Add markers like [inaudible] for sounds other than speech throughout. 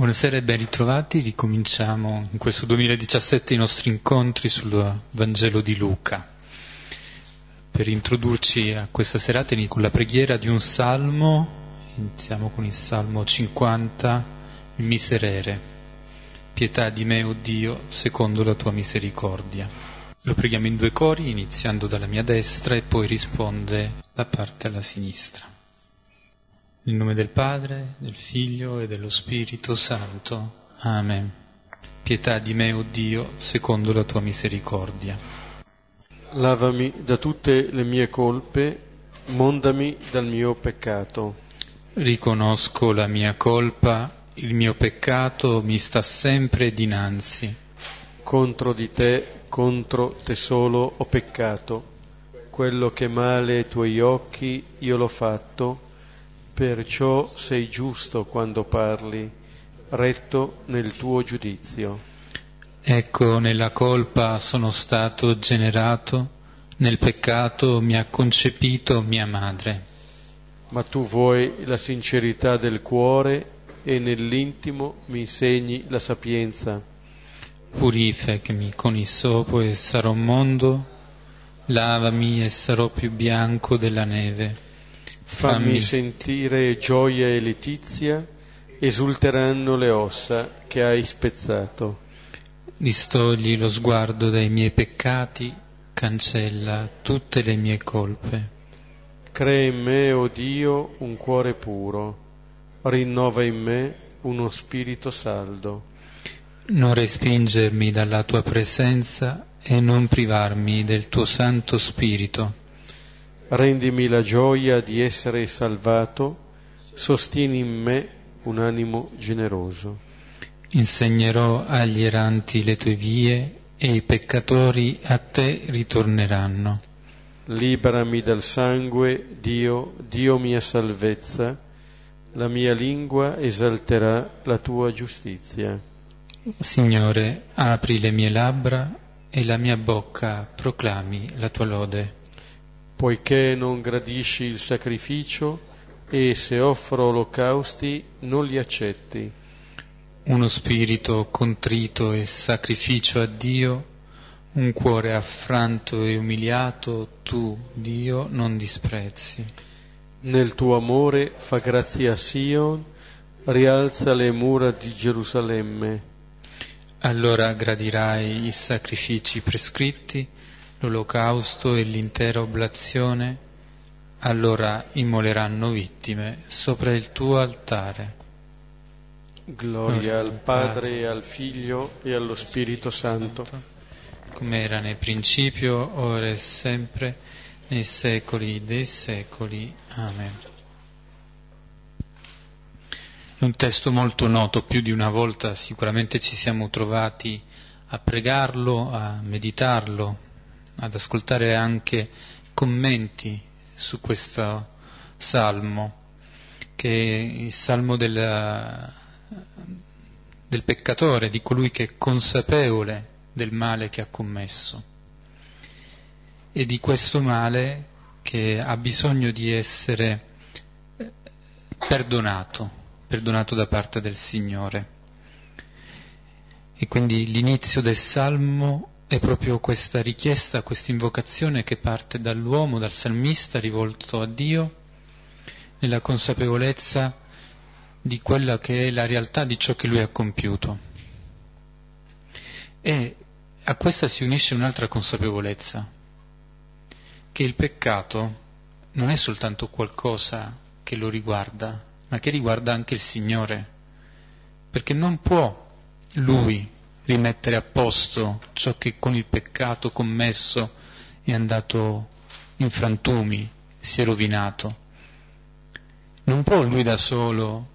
Buonasera e ben ritrovati, ricominciamo in questo 2017 i nostri incontri sul Vangelo di Luca. Per introdurci a questa serata con la preghiera di un salmo, iniziamo con il salmo 50, il miserere. Pietà di me, o oh Dio, secondo la tua misericordia. Lo preghiamo in due cori, iniziando dalla mia destra e poi risponde la parte alla sinistra. Nel nome del Padre, del Figlio e dello Spirito Santo. Amen. Pietà di me, o oh Dio, secondo la tua misericordia. Lavami da tutte le mie colpe, mondami dal mio peccato. Riconosco la mia colpa, il mio peccato mi sta sempre dinanzi. Contro di te, contro te solo ho peccato. Quello che male ai tuoi occhi io l'ho fatto Perciò sei giusto quando parli, retto nel tuo giudizio. Ecco, nella colpa sono stato generato, nel peccato mi ha concepito mia madre. Ma tu vuoi la sincerità del cuore e nell'intimo mi insegni la sapienza. Purificami con il sopo e sarò mondo, lavami e sarò più bianco della neve Fammi sentire gioia e letizia, esulteranno le ossa che hai spezzato. Distogli lo sguardo dai miei peccati, cancella tutte le mie colpe. Crea in me, o oh Dio, un cuore puro, rinnova in me uno spirito saldo. Non respingermi dalla tua presenza e non privarmi del tuo Santo Spirito rendimi la gioia di essere salvato, sostieni in me un animo generoso. Insegnerò agli erranti le tue vie e i peccatori a te ritorneranno. Liberami dal sangue, Dio, Dio mia salvezza, la mia lingua esalterà la tua giustizia. Signore, apri le mie labbra e la mia bocca proclami la tua lode poiché non gradisci il sacrificio e se offro olocausti non li accetti. Uno spirito contrito e sacrificio a Dio, un cuore affranto e umiliato, tu, Dio, non disprezzi. Nel tuo amore fa grazia a Sion, rialza le mura di Gerusalemme. Allora gradirai i sacrifici prescritti, l'olocausto e l'intera oblazione, allora immoleranno vittime sopra il tuo altare. Gloria al Padre, al Figlio e allo Spirito Santo, come era nel principio, ora e sempre, nei secoli dei secoli. Amen. È un testo molto noto, più di una volta sicuramente ci siamo trovati a pregarlo, a meditarlo, ad ascoltare anche commenti su questo salmo, che è il salmo del, del peccatore, di colui che è consapevole del male che ha commesso e di questo male che ha bisogno di essere eh, perdonato, perdonato da parte del Signore. E quindi l'inizio del Salmo è proprio questa richiesta, questa invocazione che parte dall'uomo, dal salmista rivolto a Dio, nella consapevolezza di quella che è la realtà di ciò che lui ha compiuto. E a questa si unisce un'altra consapevolezza, che il peccato non è soltanto qualcosa che lo riguarda, ma che riguarda anche il Signore, perché non può lui rimettere a posto ciò che con il peccato commesso è andato in frantumi, si è rovinato. Non può lui da solo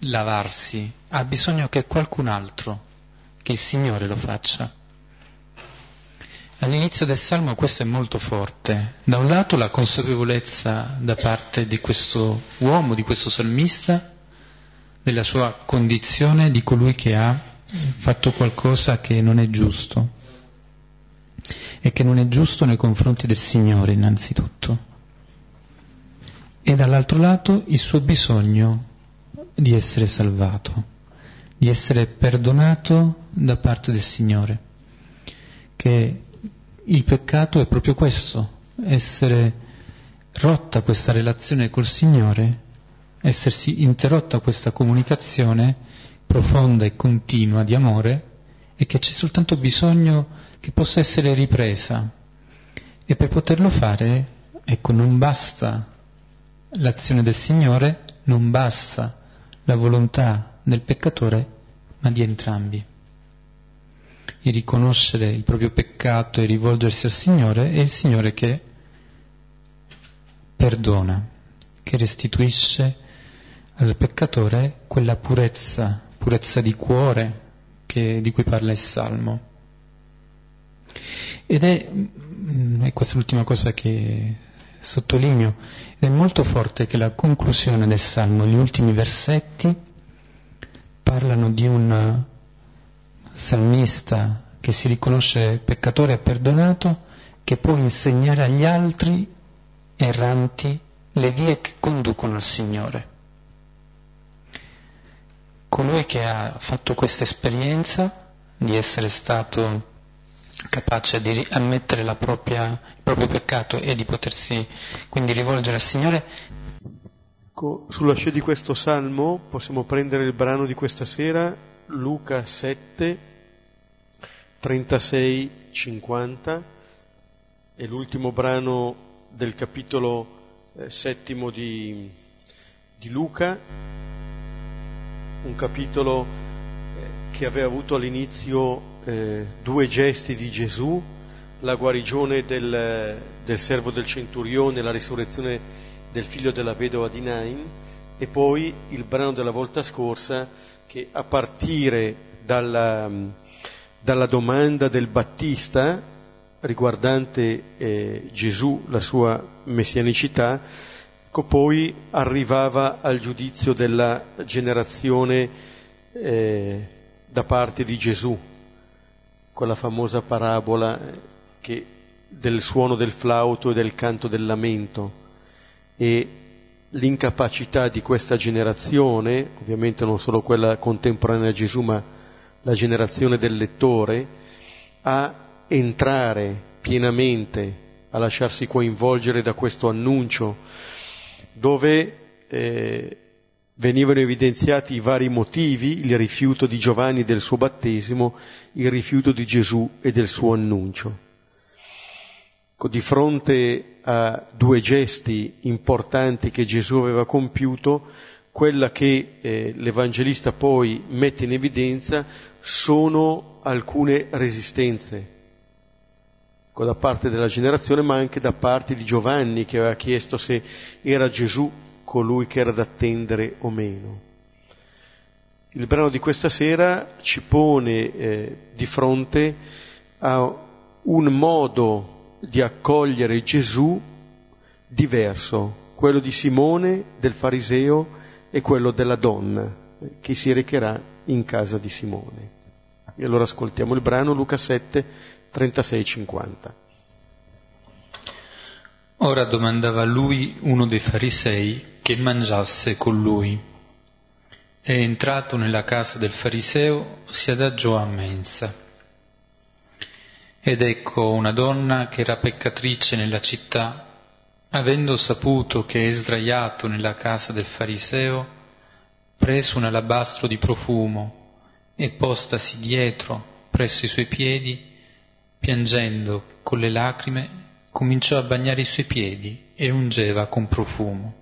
lavarsi, ha bisogno che qualcun altro, che il Signore lo faccia. All'inizio del Salmo questo è molto forte. Da un lato la consapevolezza da parte di questo uomo, di questo salmista, della sua condizione di colui che ha fatto qualcosa che non è giusto e che non è giusto nei confronti del Signore innanzitutto. E dall'altro lato il suo bisogno di essere salvato, di essere perdonato da parte del Signore, che il peccato è proprio questo, essere rotta questa relazione col Signore, essersi interrotta questa comunicazione profonda e continua di amore e che c'è soltanto bisogno che possa essere ripresa. E per poterlo fare, ecco, non basta l'azione del Signore, non basta la volontà del peccatore, ma di entrambi. E riconoscere il proprio peccato e rivolgersi al Signore è il Signore che perdona, che restituisce al peccatore quella purezza, purezza di cuore che, di cui parla il Salmo. Ed è, mm, e questa è l'ultima cosa che sottolineo, ed è molto forte che la conclusione del Salmo, gli ultimi versetti, parlano di un salmista che si riconosce peccatore e perdonato, che può insegnare agli altri erranti le vie che conducono al Signore. Colui che ha fatto questa esperienza di essere stato capace di ammettere propria, il proprio peccato e di potersi quindi rivolgere al Signore. Ecco, sulla scia di questo salmo possiamo prendere il brano di questa sera, Luca 7, 36, 50, è l'ultimo brano del capitolo eh, settimo di, di, Luca, un capitolo eh, che aveva avuto all'inizio eh, due gesti di Gesù, la guarigione del, del, servo del centurione, la risurrezione del figlio della vedova di Nain e poi il brano della volta scorsa che a partire dalla, dalla domanda del Battista riguardante eh, Gesù, la sua messianicità, ecco, poi arrivava al giudizio della generazione eh, da parte di Gesù, quella famosa parabola eh, che, del suono del flauto e del canto del lamento. E l'incapacità di questa generazione, ovviamente non solo quella contemporanea a Gesù, ma la generazione del lettore, a entrare pienamente, a lasciarsi coinvolgere da questo annuncio, dove eh, venivano evidenziati i vari motivi, il rifiuto di Giovanni del suo battesimo, il rifiuto di Gesù e del suo annuncio. Di fronte a due gesti importanti che Gesù aveva compiuto, quella che eh, l'Evangelista poi mette in evidenza sono alcune resistenze, da parte della generazione, ma anche da parte di Giovanni che aveva chiesto se era Gesù colui che era da attendere o meno. Il brano di questa sera ci pone eh, di fronte a un modo di accogliere Gesù diverso, quello di Simone, del fariseo e quello della donna che si recherà in casa di Simone. E allora ascoltiamo il brano Luca 7, 36-50. Ora domandava a lui uno dei farisei che mangiasse con lui. E entrato nella casa del fariseo si adagiò a mensa. Ed ecco una donna che era peccatrice nella città, avendo saputo che è sdraiato nella casa del fariseo, prese un alabastro di profumo e postasi dietro presso i suoi piedi, piangendo con le lacrime, cominciò a bagnare i suoi piedi e ungeva con profumo.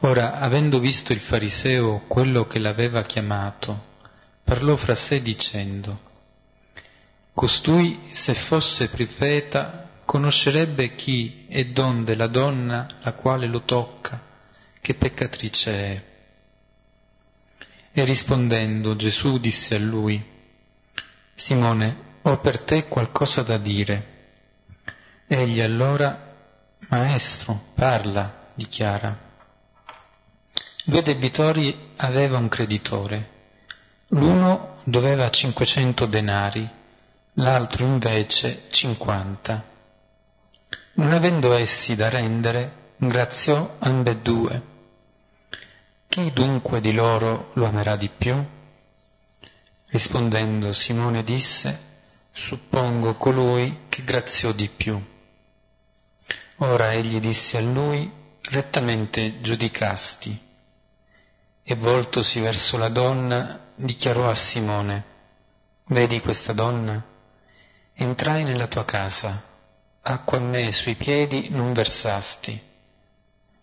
Ora, avendo visto il fariseo quello che l'aveva chiamato, parlò fra sé dicendo, Costui, se fosse profeta, conoscerebbe chi e donde la donna la quale lo tocca, che peccatrice è. E rispondendo Gesù disse a lui, Simone, ho per te qualcosa da dire. Egli allora, Maestro, parla, dichiara. Due debitori aveva un creditore. L'uno doveva 500 denari, l'altro invece 50. Non avendo essi da rendere, graziò ambedue. Chi dunque di loro lo amerà di più? Rispondendo Simone disse, suppongo colui che graziò di più. Ora egli disse a lui, rettamente giudicasti. E voltosi verso la donna, dichiarò a Simone, vedi questa donna? Entrai nella tua casa, acqua a me sui piedi non versasti.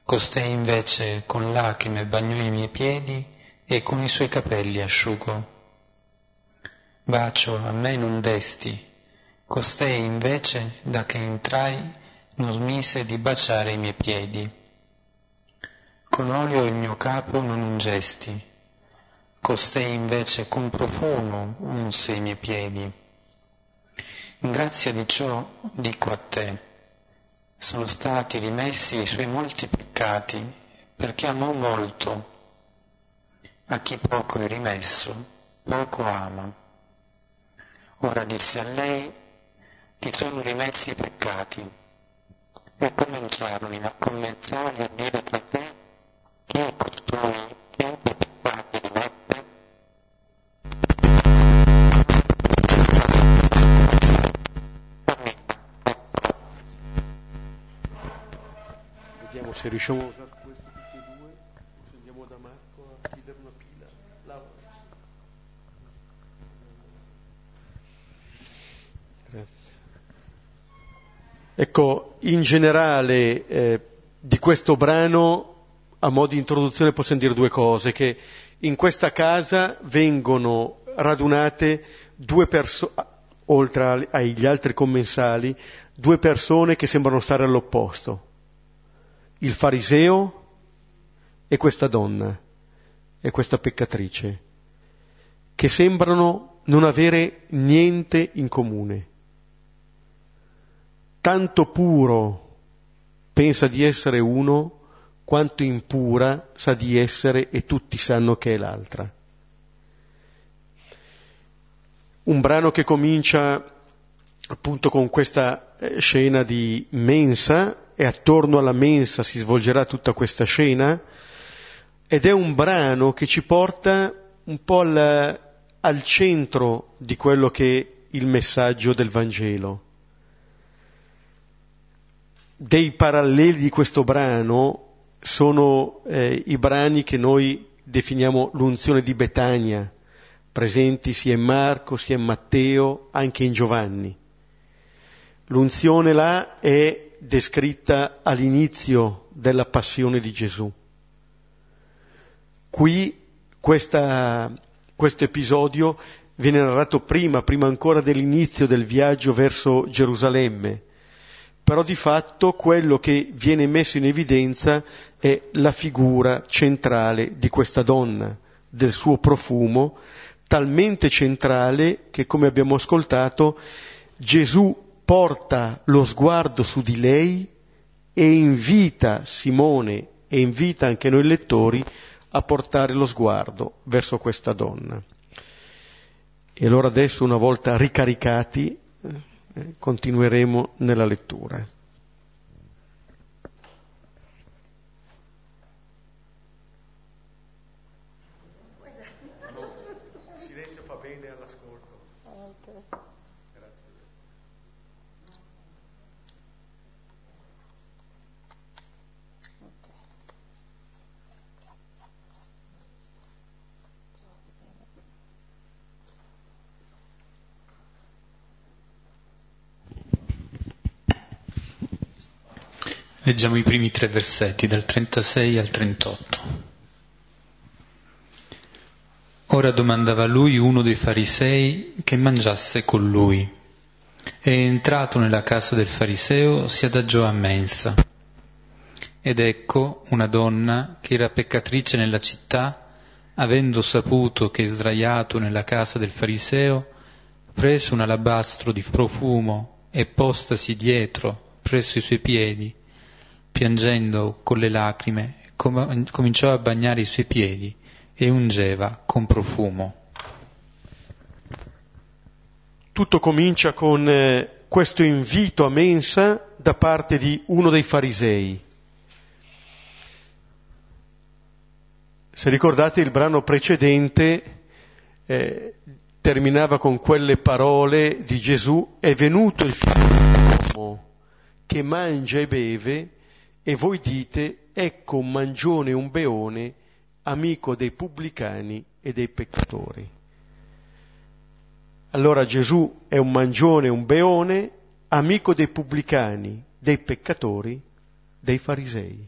Costei invece con lacrime bagnò i miei piedi e con i suoi capelli asciugò bacio a me non desti, costei invece, da che entrai, non smise di baciare i miei piedi. Con olio il mio capo non ungesti, costei invece con profumo unse i miei piedi. In grazia di ciò dico a te, sono stati rimessi i suoi molti peccati, perché amò molto. A chi poco è rimesso, poco ama. Ora disse a lei, ti sono rimessi i peccati. E cominciarono a commentare a dire tra te, chi è costui che ha peccati rimette? Vediamo se riusciamo a usare questo tutti e due, se andiamo da Marco a chiedere una pila. Laura. Ecco, in generale eh, di questo brano, a mo' di introduzione possiamo dire due cose, che in questa casa vengono radunate due persone, oltre agli altri commensali, due persone che sembrano stare all'opposto, il fariseo e questa donna, e questa peccatrice, che sembrano non avere niente in comune tanto puro pensa di essere uno, quanto impura sa di essere e tutti sanno che è l'altra. Un brano che comincia appunto con questa eh, scena di mensa e attorno alla mensa si svolgerà tutta questa scena ed è un brano che ci porta un po' al, al centro di quello che è il messaggio del Vangelo dei paralleli di questo brano sono eh, i brani che noi definiamo l'unzione di Betania, presenti sia in Marco, sia in Matteo, anche in Giovanni. L'unzione là è descritta all'inizio della passione di Gesù. Qui questo episodio viene narrato prima, prima ancora dell'inizio del viaggio verso Gerusalemme, però di fatto quello che viene messo in evidenza è la figura centrale di questa donna, del suo profumo, talmente centrale che, come abbiamo ascoltato, Gesù porta lo sguardo su di lei e invita Simone e invita anche noi lettori a portare lo sguardo verso questa donna. E allora adesso, una volta ricaricati, continueremo nella lettura. Leggiamo i primi tre versetti, dal 36 al 38. Ora domandava a lui uno dei farisei che mangiasse con lui. E entrato nella casa del fariseo si adagiò a mensa. Ed ecco una donna che era peccatrice nella città, avendo saputo che sdraiato nella casa del fariseo, prese un alabastro di profumo e postasi dietro presso i suoi piedi, piangendo con le lacrime, com- cominciò a bagnare i suoi piedi e ungeva con profumo. Tutto comincia con eh, questo invito a mensa da parte di uno dei farisei. Se ricordate il brano precedente eh, terminava con quelle parole di Gesù, è venuto il figlio che mangia e beve e voi dite ecco un mangione un beone, amico dei pubblicani e dei peccatori. Allora Gesù è un mangione un beone, amico dei pubblicani, dei peccatori, dei farisei.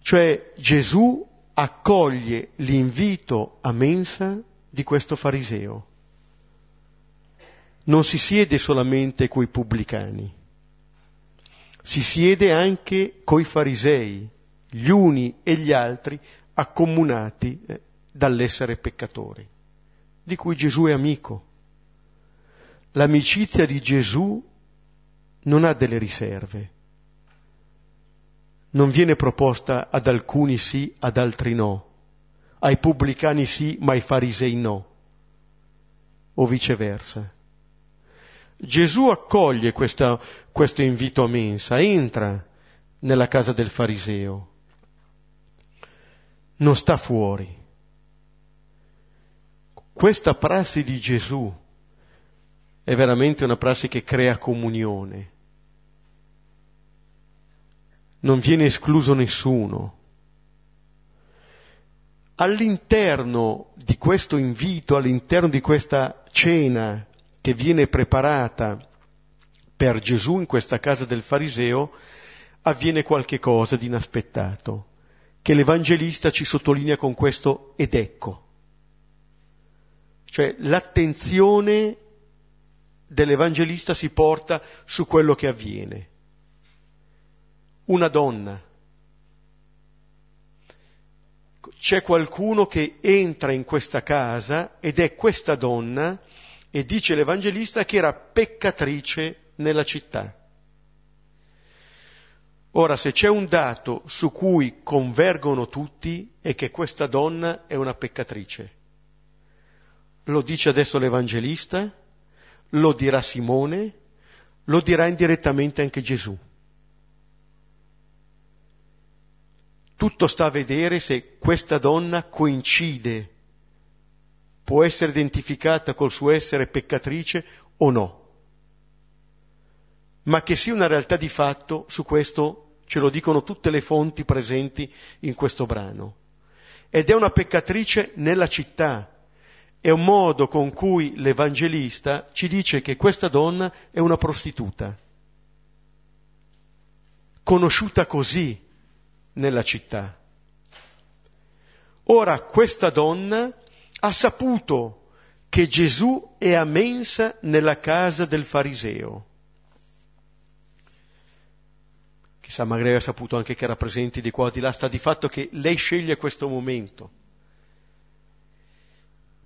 Cioè Gesù accoglie l'invito a mensa di questo fariseo. Non si siede solamente coi pubblicani, si siede anche coi farisei, gli uni e gli altri accomunati eh, dall'essere peccatori, di cui Gesù è amico. L'amicizia di Gesù non ha delle riserve, non viene proposta ad alcuni sì, ad altri no ai pubblicani sì, ma ai farisei no, o viceversa. Gesù accoglie questa, questo invito a mensa, entra nella casa del fariseo, non sta fuori. Questa prassi di Gesù è veramente una prassi che crea comunione. Non viene escluso nessuno all'interno di questo invito, all'interno di questa cena che viene preparata per Gesù in questa casa del fariseo, avviene qualche cosa di inaspettato, che l'Evangelista ci sottolinea con questo ed ecco. Cioè l'attenzione dell'Evangelista si porta su quello che avviene. Una donna c'è qualcuno che entra in questa casa ed è questa donna e dice l'Evangelista che era peccatrice nella città. Ora, se c'è un dato su cui convergono tutti è che questa donna è una peccatrice. Lo dice adesso l'Evangelista, lo dirà Simone, lo dirà indirettamente anche Gesù. Tutto sta a vedere se questa donna coincide, può essere identificata col suo essere peccatrice o no. Ma che sia una realtà di fatto, su questo ce lo dicono tutte le fonti presenti in questo brano. Ed è una peccatrice nella città. È un modo con cui l'Evangelista ci dice che questa donna è una prostituta, conosciuta così nella città. Ora questa donna ha saputo che Gesù è a mensa nella casa del fariseo. Chissà, magari ha saputo anche che era presente di qua o di là, sta di fatto che lei sceglie questo momento.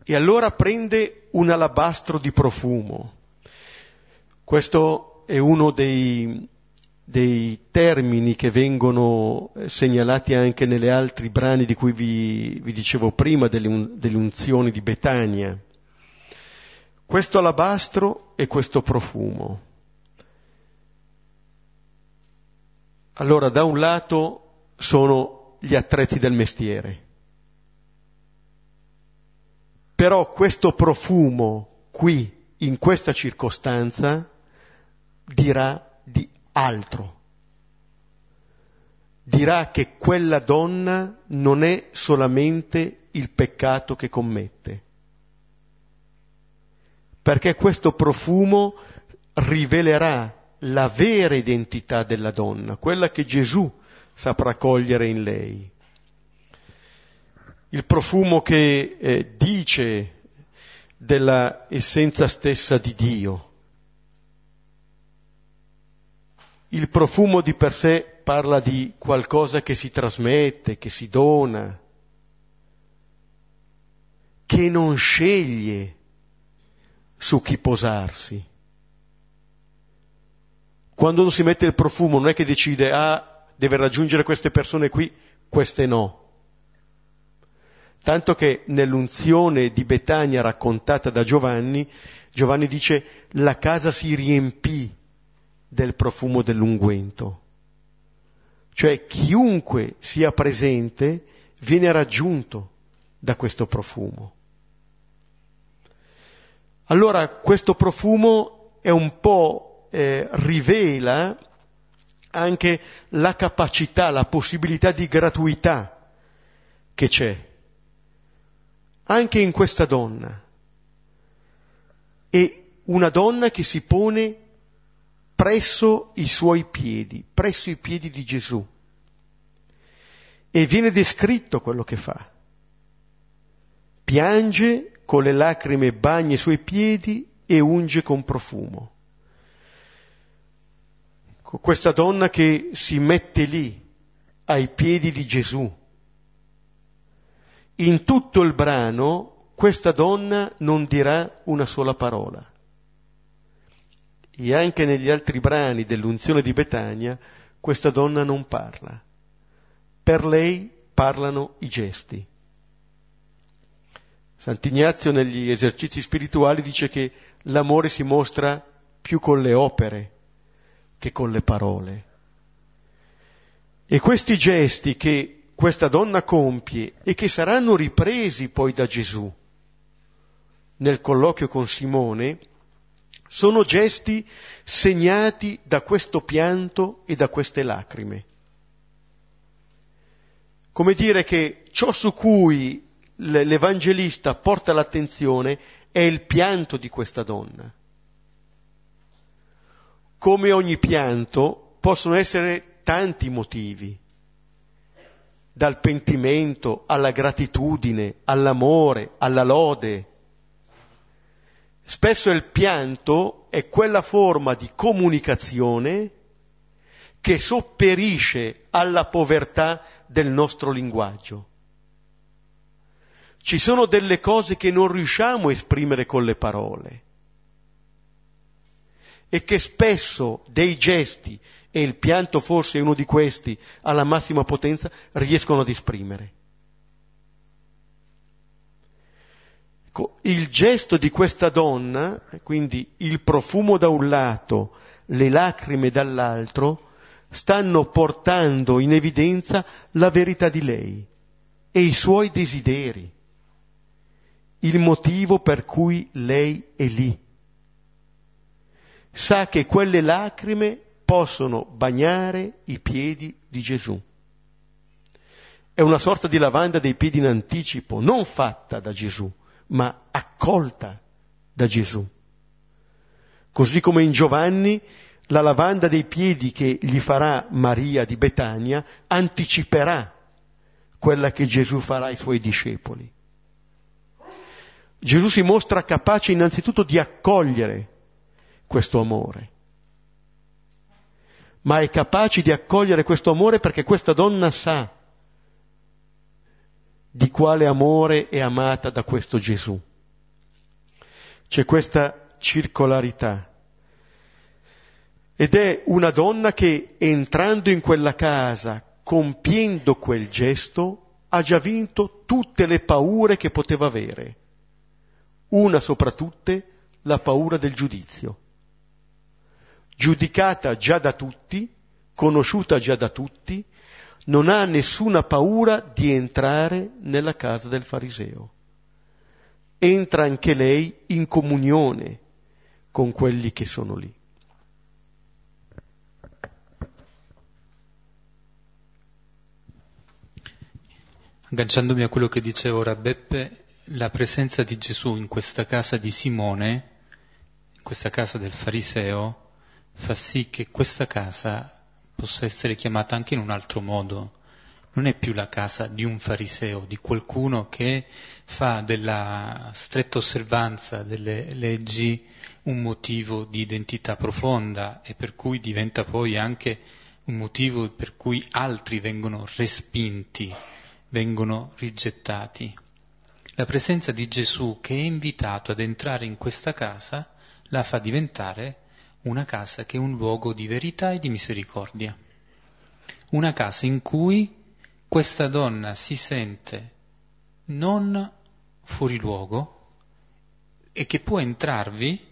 E allora prende un alabastro di profumo. Questo è uno dei, dei termini che vengono eh, segnalati anche negli altri brani di cui vi, vi dicevo prima, delle, delle unzioni di Betania. Questo alabastro e questo profumo. Allora, da un lato sono gli attrezzi del mestiere, però questo profumo qui, in questa circostanza, dirà di altro. Dirà che quella donna non è solamente il peccato che commette, perché questo profumo rivelerà la vera identità della donna, quella che Gesù saprà cogliere in lei. Il profumo che eh, dice della essenza stessa di Dio Il profumo di per sé parla di qualcosa che si trasmette, che si dona, che non sceglie su chi posarsi. Quando uno si mette il profumo non è che decide, ah, deve raggiungere queste persone qui, queste no. Tanto che nell'unzione di Betania raccontata da Giovanni, Giovanni dice la casa si riempì del profumo dell'unguento. cioè chiunque sia presente viene raggiunto da questo profumo. Allora questo profumo è un po' eh, rivela anche la capacità, la possibilità di gratuità che c'è anche in questa donna. E una donna che si pone presso i suoi piedi, presso i piedi di Gesù. E viene descritto quello che fa. Piange con le lacrime bagna i suoi piedi e unge con profumo. Questa donna che si mette lì ai piedi di Gesù. In tutto il brano questa donna non dirà una sola parola. E anche negli altri brani dell'unzione di Betania questa donna non parla. Per lei parlano i gesti. Sant'Ignazio negli esercizi spirituali dice che l'amore si mostra più con le opere che con le parole. E questi gesti che questa donna compie e che saranno ripresi poi da Gesù nel colloquio con Simone, sono gesti segnati da questo pianto e da queste lacrime. Come dire che ciò su cui l'Evangelista porta l'attenzione è il pianto di questa donna. Come ogni pianto possono essere tanti motivi, dal pentimento alla gratitudine, all'amore, alla lode. Spesso il pianto è quella forma di comunicazione che sopperisce alla povertà del nostro linguaggio. Ci sono delle cose che non riusciamo a esprimere con le parole e che spesso dei gesti, e il pianto forse è uno di questi, alla massima potenza, riescono ad esprimere. Ecco, il gesto di questa donna, quindi il profumo da un lato, le lacrime dall'altro, stanno portando in evidenza la verità di lei e i suoi desideri il motivo per cui lei è lì. Sa che quelle lacrime possono bagnare i piedi di Gesù. È una sorta di lavanda dei piedi in anticipo, non fatta da Gesù, ma accolta da Gesù. Così come in Giovanni la lavanda dei piedi che gli farà Maria di Betania anticiperà quella che Gesù farà ai suoi discepoli. Gesù si mostra capace innanzitutto di accogliere questo amore, ma è capace di accogliere questo amore perché questa donna sa di quale amore è amata da questo Gesù. C'è questa circolarità. Ed è una donna che entrando in quella casa, compiendo quel gesto, ha già vinto tutte le paure che poteva avere una sopra tutte la paura del giudizio. Giudicata già da tutti, conosciuta già da tutti, non ha nessuna paura di entrare nella casa del fariseo. Entra anche lei in comunione con quelli che sono lì. Agganciandomi a quello che diceva ora Beppe, la presenza di Gesù in questa casa di Simone, in questa casa del fariseo, fa sì che questa casa possa essere chiamata anche in un altro modo. Non è più la casa di un fariseo, di qualcuno che fa della stretta osservanza delle leggi un motivo di identità profonda e per cui diventa poi anche un motivo per cui altri vengono respinti, vengono rigettati. La presenza di Gesù che è invitato ad entrare in questa casa la fa diventare una casa che è un luogo di verità e di misericordia. Una casa in cui questa donna si sente non fuori luogo e che può entrarvi,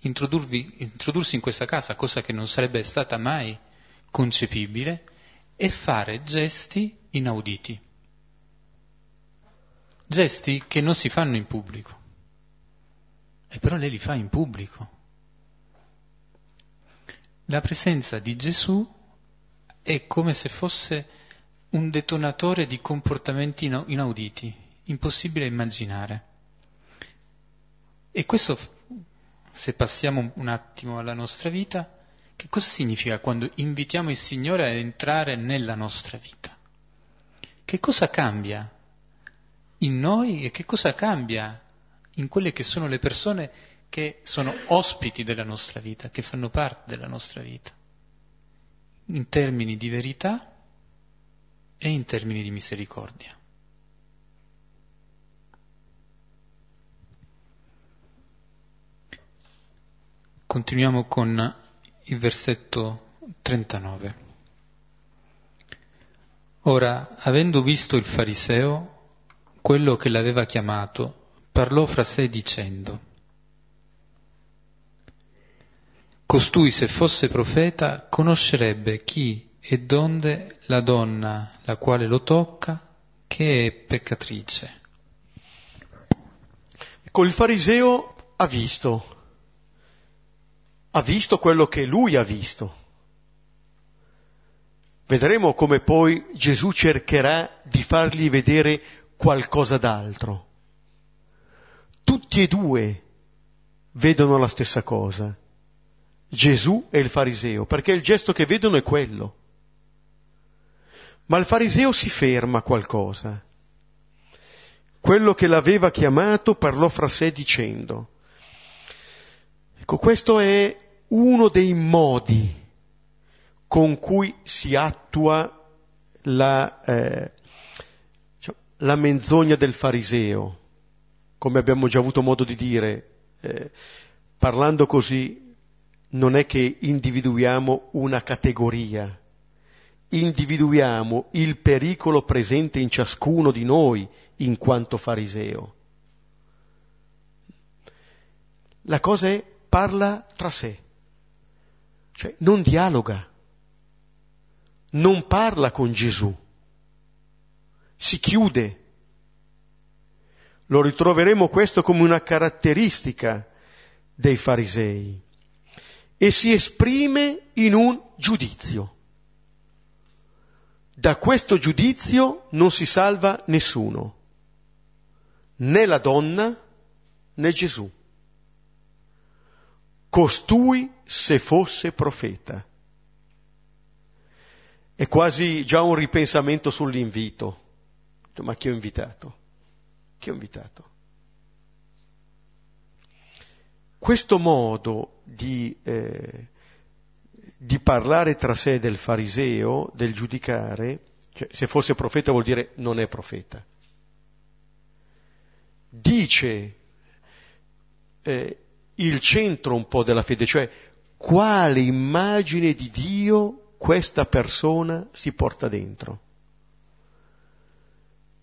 introdursi in questa casa, cosa che non sarebbe stata mai concepibile, e fare gesti inauditi. Gesti che non si fanno in pubblico. E però lei li fa in pubblico. La presenza di Gesù è come se fosse un detonatore di comportamenti inauditi, impossibile immaginare. E questo, se passiamo un attimo alla nostra vita, che cosa significa quando invitiamo il Signore a entrare nella nostra vita? Che cosa cambia in noi e che cosa cambia in quelle che sono le persone che sono ospiti della nostra vita, che fanno parte della nostra vita, in termini di verità e in termini di misericordia. Continuiamo con il versetto 39. Ora, avendo visto il fariseo, quello che l'aveva chiamato, parlò fra sé dicendo, Costui, se fosse profeta, conoscerebbe chi e donde la donna la quale lo tocca, che è peccatrice. Ecco, il fariseo ha visto, ha visto quello che lui ha visto. Vedremo come poi Gesù cercherà di fargli vedere qualcosa d'altro. Tutti e due vedono la stessa cosa, Gesù e il fariseo, perché il gesto che vedono è quello. Ma il fariseo si ferma a qualcosa. Quello che l'aveva chiamato parlò fra sé dicendo, ecco, questo è uno dei modi con cui si attua la, eh, cioè, la menzogna del fariseo, come abbiamo già avuto modo di dire, eh, parlando così non è che individuiamo una categoria, individuiamo il pericolo presente in ciascuno di noi in quanto fariseo. La cosa è parla tra sé, cioè non dialoga, non parla con Gesù, si chiude. Lo ritroveremo questo come una caratteristica dei farisei e si esprime in un giudizio. Da questo giudizio non si salva nessuno, né la donna né Gesù. Costui se fosse profeta. È quasi già un ripensamento sull'invito. Ma chi ho invitato? Chi ho invitato? Questo modo di eh, di parlare tra sé del fariseo, del giudicare, cioè se fosse profeta vuol dire non è profeta. Dice eh, il centro un po' della fede, cioè quale immagine di Dio questa persona si porta dentro.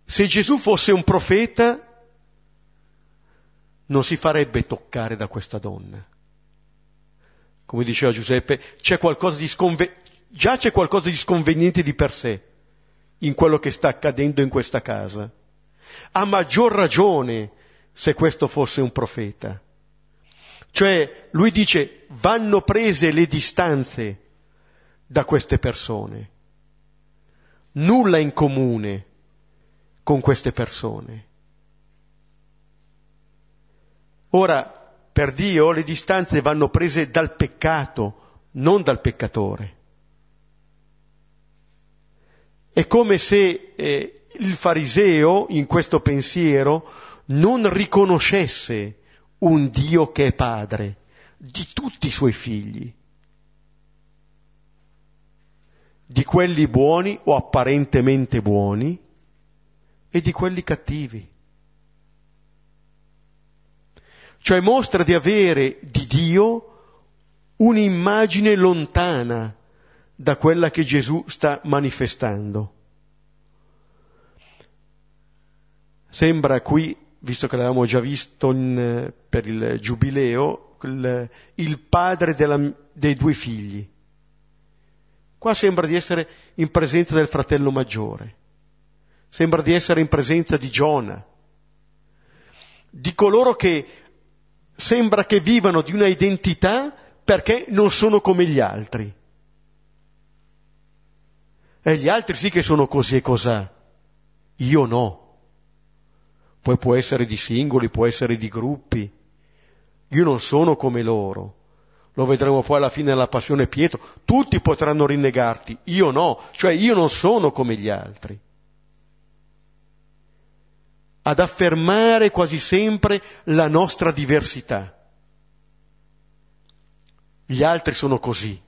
Se Gesù fosse un profeta, non si farebbe toccare da questa donna come diceva Giuseppe, c'è sconve- già c'è qualcosa di sconveniente di per sé in quello che sta accadendo in questa casa. A maggior ragione se questo fosse un profeta. Cioè, lui dice, vanno prese le distanze da queste persone. Nulla in comune con queste persone. Ora, per Dio le distanze vanno prese dal peccato, non dal peccatore. È come se eh, il fariseo in questo pensiero non riconoscesse un Dio che è padre di tutti i suoi figli, di quelli buoni o apparentemente buoni e di quelli cattivi cioè mostra di avere di Dio un'immagine lontana da quella che Gesù sta manifestando. Sembra qui, visto che l'avevamo già visto in, per il giubileo, il, il padre della, dei due figli. Qua sembra di essere in presenza del fratello maggiore, sembra di essere in presenza di Giona, di coloro che sembra che vivano di una identità perché non sono come gli altri. E gli altri sì che sono così e cos'ha, io no. Poi può essere di singoli, può essere di gruppi. Io non sono come loro. Lo vedremo poi alla fine della passione Pietro. Tutti potranno rinnegarti, io no, cioè io non sono come gli altri. Ad affermare quasi sempre la nostra diversità. Gli altri sono così.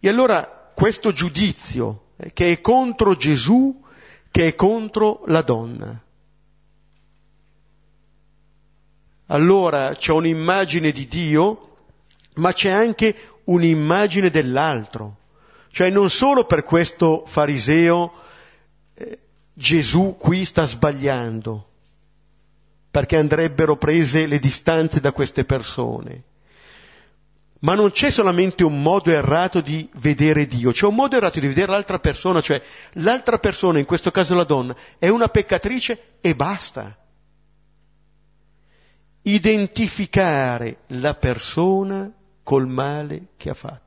E allora questo giudizio eh, che è contro Gesù, che è contro la donna. Allora c'è un'immagine di Dio, ma c'è anche un'immagine dell'altro. Cioè non solo per questo fariseo Gesù qui sta sbagliando, perché andrebbero prese le distanze da queste persone, ma non c'è solamente un modo errato di vedere Dio, c'è un modo errato di vedere l'altra persona, cioè l'altra persona, in questo caso la donna, è una peccatrice e basta. Identificare la persona col male che ha fatto.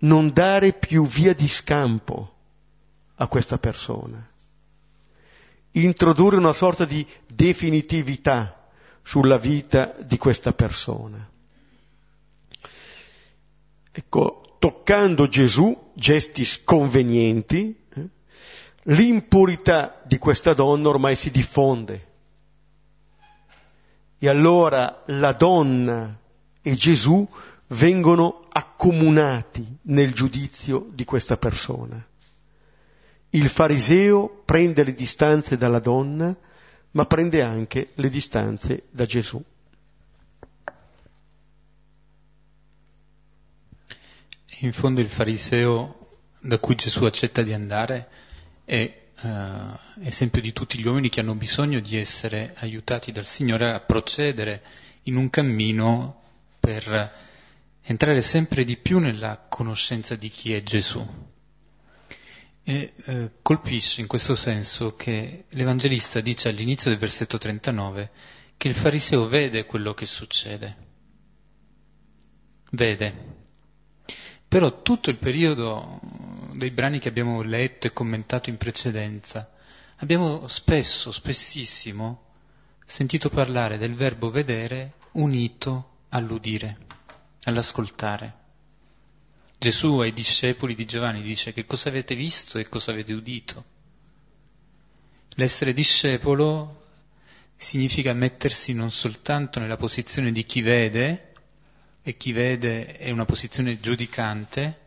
Non dare più via di scampo a questa persona. Introdurre una sorta di definitività sulla vita di questa persona. Ecco, toccando Gesù, gesti sconvenienti, eh, l'impurità di questa donna ormai si diffonde. E allora la donna e Gesù vengono accomunati nel giudizio di questa persona. Il fariseo prende le distanze dalla donna, ma prende anche le distanze da Gesù. In fondo il fariseo da cui Gesù accetta di andare è uh, esempio di tutti gli uomini che hanno bisogno di essere aiutati dal Signore a procedere in un cammino per entrare sempre di più nella conoscenza di chi è Gesù. E eh, colpisce in questo senso che l'Evangelista dice all'inizio del versetto 39 che il fariseo vede quello che succede. Vede. Però tutto il periodo dei brani che abbiamo letto e commentato in precedenza, abbiamo spesso, spessissimo, sentito parlare del verbo vedere unito all'udire, all'ascoltare. Gesù ai discepoli di Giovanni dice che cosa avete visto e cosa avete udito. L'essere discepolo significa mettersi non soltanto nella posizione di chi vede, e chi vede è una posizione giudicante,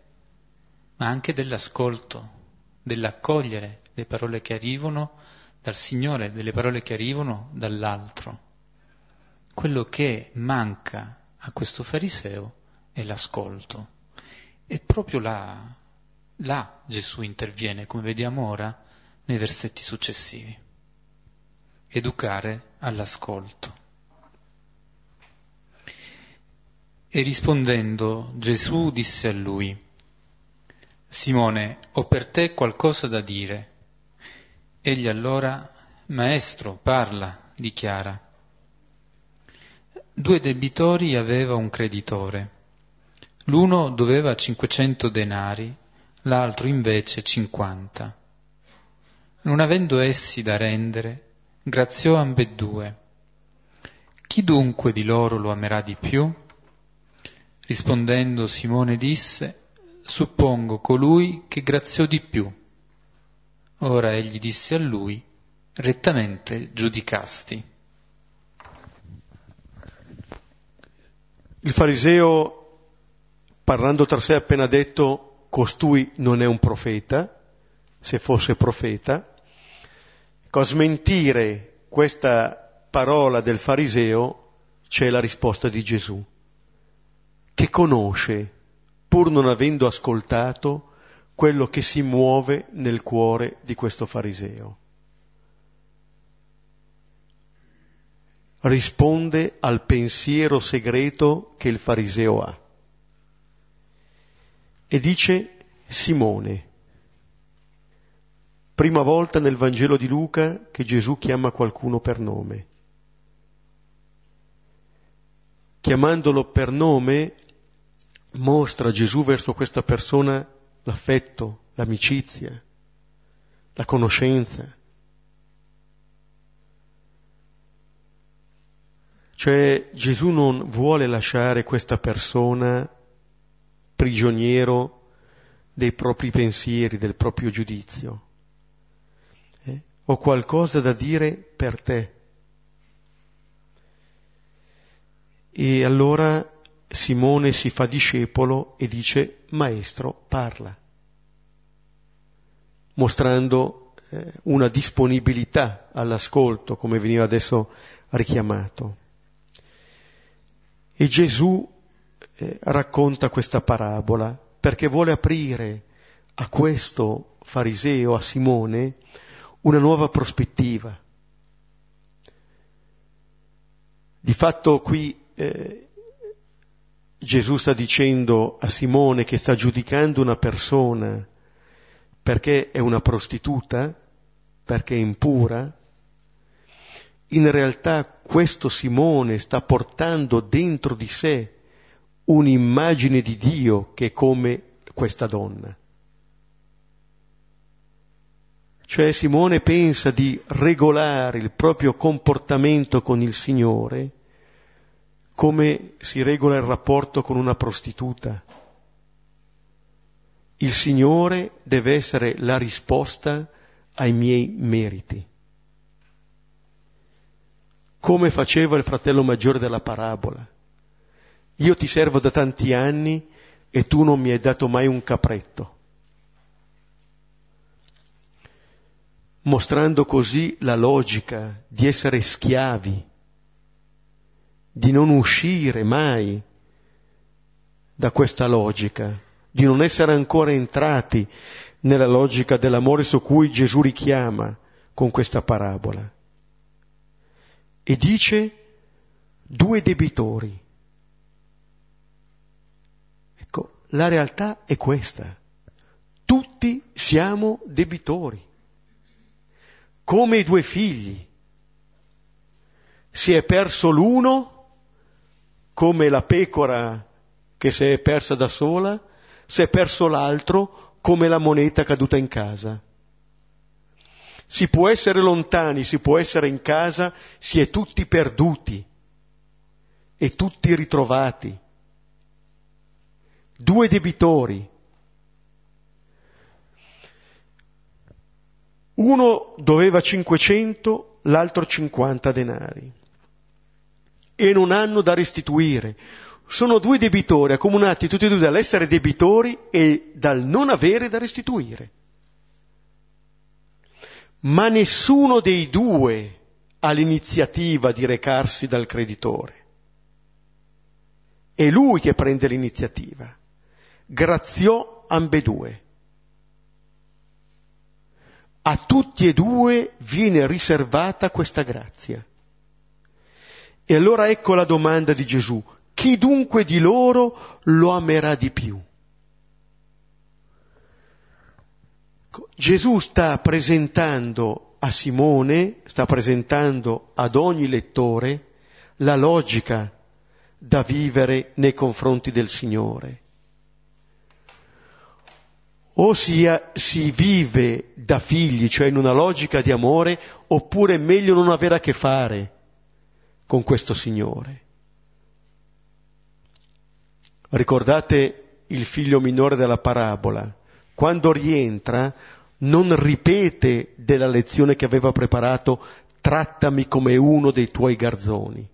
ma anche dell'ascolto, dell'accogliere le parole che arrivano dal Signore, delle parole che arrivano dall'altro. Quello che manca a questo fariseo è l'ascolto. E proprio là, là Gesù interviene, come vediamo ora nei versetti successivi. Educare all'ascolto. E rispondendo Gesù disse a lui, Simone, ho per te qualcosa da dire. Egli allora, Maestro, parla, dichiara. Due debitori aveva un creditore. L'uno doveva 500 denari, l'altro invece 50. Non avendo essi da rendere, graziò ambedue. Chi dunque di loro lo amerà di più? Rispondendo Simone disse, suppongo colui che graziò di più. Ora egli disse a lui, rettamente giudicasti. Il fariseo parlando tra sé ha appena detto costui non è un profeta, se fosse profeta, ecco, a smentire questa parola del fariseo c'è la risposta di Gesù, che conosce, pur non avendo ascoltato, quello che si muove nel cuore di questo fariseo. Risponde al pensiero segreto che il fariseo ha. E dice Simone, prima volta nel Vangelo di Luca che Gesù chiama qualcuno per nome. Chiamandolo per nome mostra Gesù verso questa persona l'affetto, l'amicizia, la conoscenza. Cioè Gesù non vuole lasciare questa persona prigioniero dei propri pensieri, del proprio giudizio. Eh? Ho qualcosa da dire per te. E allora Simone si fa discepolo e dice, Maestro, parla, mostrando eh, una disponibilità all'ascolto, come veniva adesso richiamato. E Gesù eh, racconta questa parabola perché vuole aprire a questo fariseo, a Simone, una nuova prospettiva. Di fatto qui eh, Gesù sta dicendo a Simone che sta giudicando una persona perché è una prostituta, perché è impura, in realtà questo Simone sta portando dentro di sé un'immagine di Dio che è come questa donna. Cioè Simone pensa di regolare il proprio comportamento con il Signore come si regola il rapporto con una prostituta. Il Signore deve essere la risposta ai miei meriti come faceva il fratello maggiore della parabola. Io ti servo da tanti anni e tu non mi hai dato mai un capretto. Mostrando così la logica di essere schiavi, di non uscire mai da questa logica, di non essere ancora entrati nella logica dell'amore su cui Gesù richiama con questa parabola e dice due debitori. Ecco, la realtà è questa. Tutti siamo debitori, come i due figli. Si è perso l'uno, come la pecora che si è persa da sola, si è perso l'altro, come la moneta caduta in casa. Si può essere lontani, si può essere in casa, si è tutti perduti e tutti ritrovati. Due debitori. Uno doveva 500, l'altro 50 denari e non hanno da restituire. Sono due debitori accomunati tutti e due dall'essere debitori e dal non avere da restituire ma nessuno dei due ha l'iniziativa di recarsi dal creditore. È lui che prende l'iniziativa. Graziò ambedue. A tutti e due viene riservata questa grazia. E allora ecco la domanda di Gesù. Chi dunque di loro lo amerà di più? Gesù sta presentando a Simone, sta presentando ad ogni lettore la logica da vivere nei confronti del Signore. O sia, si vive da figli, cioè in una logica di amore, oppure è meglio non avere a che fare con questo Signore. Ricordate il figlio minore della parabola, quando rientra non ripete della lezione che aveva preparato trattami come uno dei tuoi garzoni.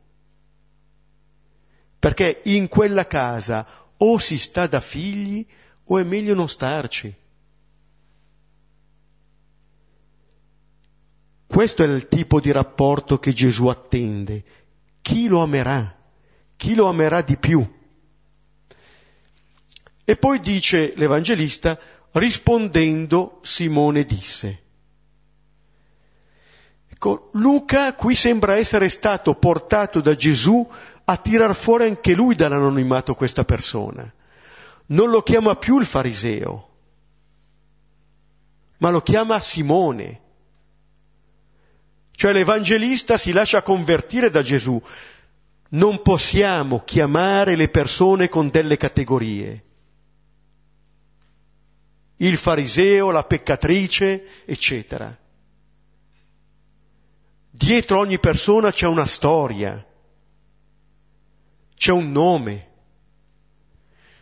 Perché in quella casa o si sta da figli o è meglio non starci. Questo è il tipo di rapporto che Gesù attende. Chi lo amerà? Chi lo amerà di più? E poi dice l'Evangelista, Rispondendo Simone disse, Ecco, Luca qui sembra essere stato portato da Gesù a tirar fuori anche lui dall'anonimato questa persona. Non lo chiama più il fariseo, ma lo chiama Simone. Cioè l'Evangelista si lascia convertire da Gesù. Non possiamo chiamare le persone con delle categorie. Il fariseo, la peccatrice, eccetera. Dietro ogni persona c'è una storia, c'è un nome.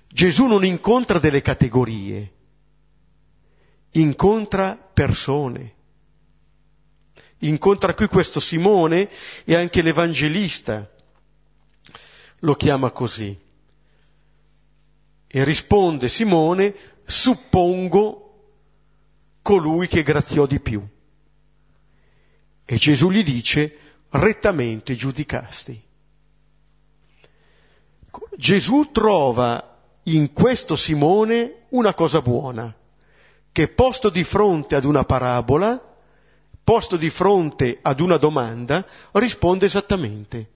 Gesù non incontra delle categorie, incontra persone. Incontra qui questo Simone e anche l'Evangelista lo chiama così. E risponde Simone, suppongo colui che graziò di più. E Gesù gli dice, rettamente giudicasti. Gesù trova in questo Simone una cosa buona, che posto di fronte ad una parabola, posto di fronte ad una domanda, risponde esattamente.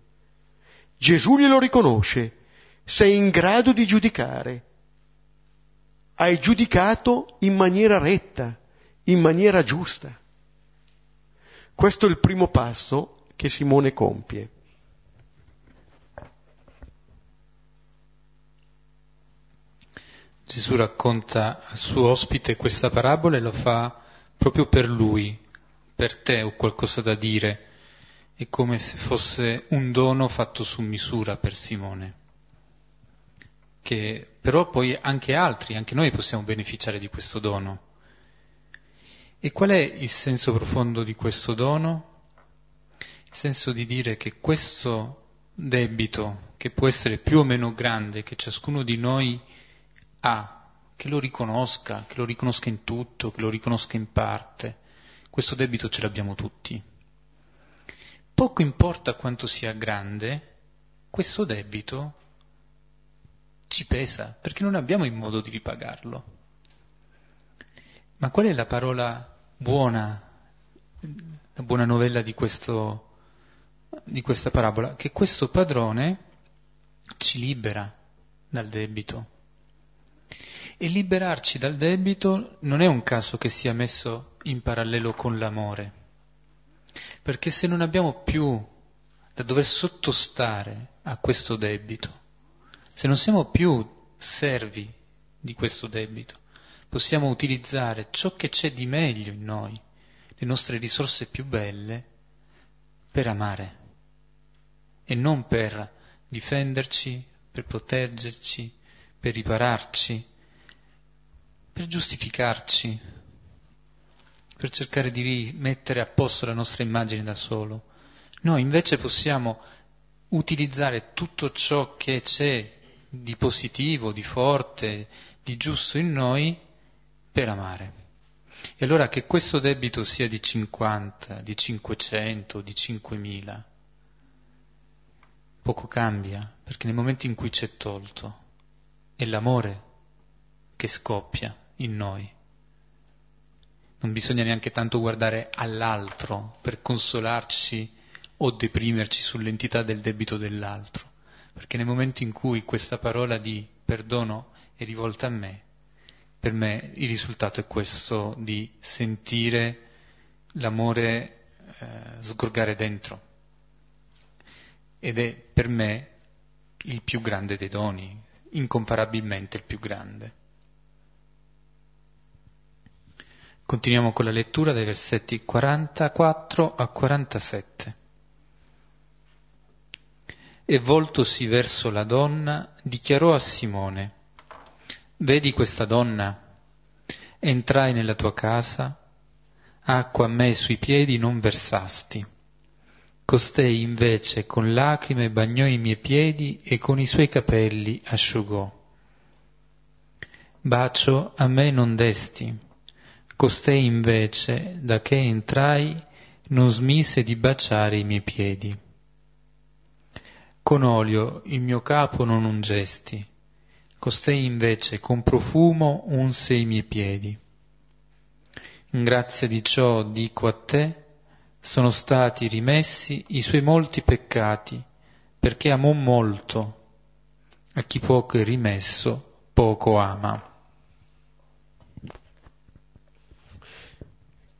Gesù glielo riconosce, sei in grado di giudicare. Hai giudicato in maniera retta, in maniera giusta. Questo è il primo passo che Simone compie. Gesù racconta al suo ospite questa parabola e lo fa proprio per lui, per te ho qualcosa da dire. È come se fosse un dono fatto su misura per Simone. Che però poi anche altri, anche noi possiamo beneficiare di questo dono. E qual è il senso profondo di questo dono? Il senso di dire che questo debito, che può essere più o meno grande, che ciascuno di noi ha, che lo riconosca, che lo riconosca in tutto, che lo riconosca in parte, questo debito ce l'abbiamo tutti. Poco importa quanto sia grande, questo debito ci pesa, perché non abbiamo il modo di ripagarlo. Ma qual è la parola buona, la buona novella di, questo, di questa parabola, che questo padrone ci libera dal debito. E liberarci dal debito non è un caso che sia messo in parallelo con l'amore, perché se non abbiamo più da dover sottostare a questo debito, se non siamo più servi di questo debito, possiamo utilizzare ciò che c'è di meglio in noi, le nostre risorse più belle, per amare e non per difenderci, per proteggerci, per ripararci, per giustificarci, per cercare di mettere a posto la nostra immagine da solo. Noi invece possiamo utilizzare tutto ciò che c'è di positivo, di forte, di giusto in noi per amare. E allora che questo debito sia di 50, di 500, di 5000, poco cambia, perché nel momento in cui c'è tolto è l'amore che scoppia in noi. Non bisogna neanche tanto guardare all'altro per consolarci o deprimerci sull'entità del debito dell'altro, perché nel momento in cui questa parola di perdono è rivolta a me, per me il risultato è questo di sentire l'amore eh, sgorgare dentro. Ed è per me il più grande dei doni, incomparabilmente il più grande. Continuiamo con la lettura dai versetti 44 a 47. E voltosi verso la donna, dichiarò a Simone, Vedi questa donna? Entrai nella tua casa, acqua a me sui piedi non versasti. Costei invece con lacrime bagnò i miei piedi e con i suoi capelli asciugò. Bacio a me non desti. Costei invece, da che entrai, non smise di baciare i miei piedi. Con olio il mio capo non ungesti Costei invece con profumo unse i miei piedi. In grazia di ciò dico a te, sono stati rimessi i suoi molti peccati, perché amò molto. A chi poco è rimesso, poco ama.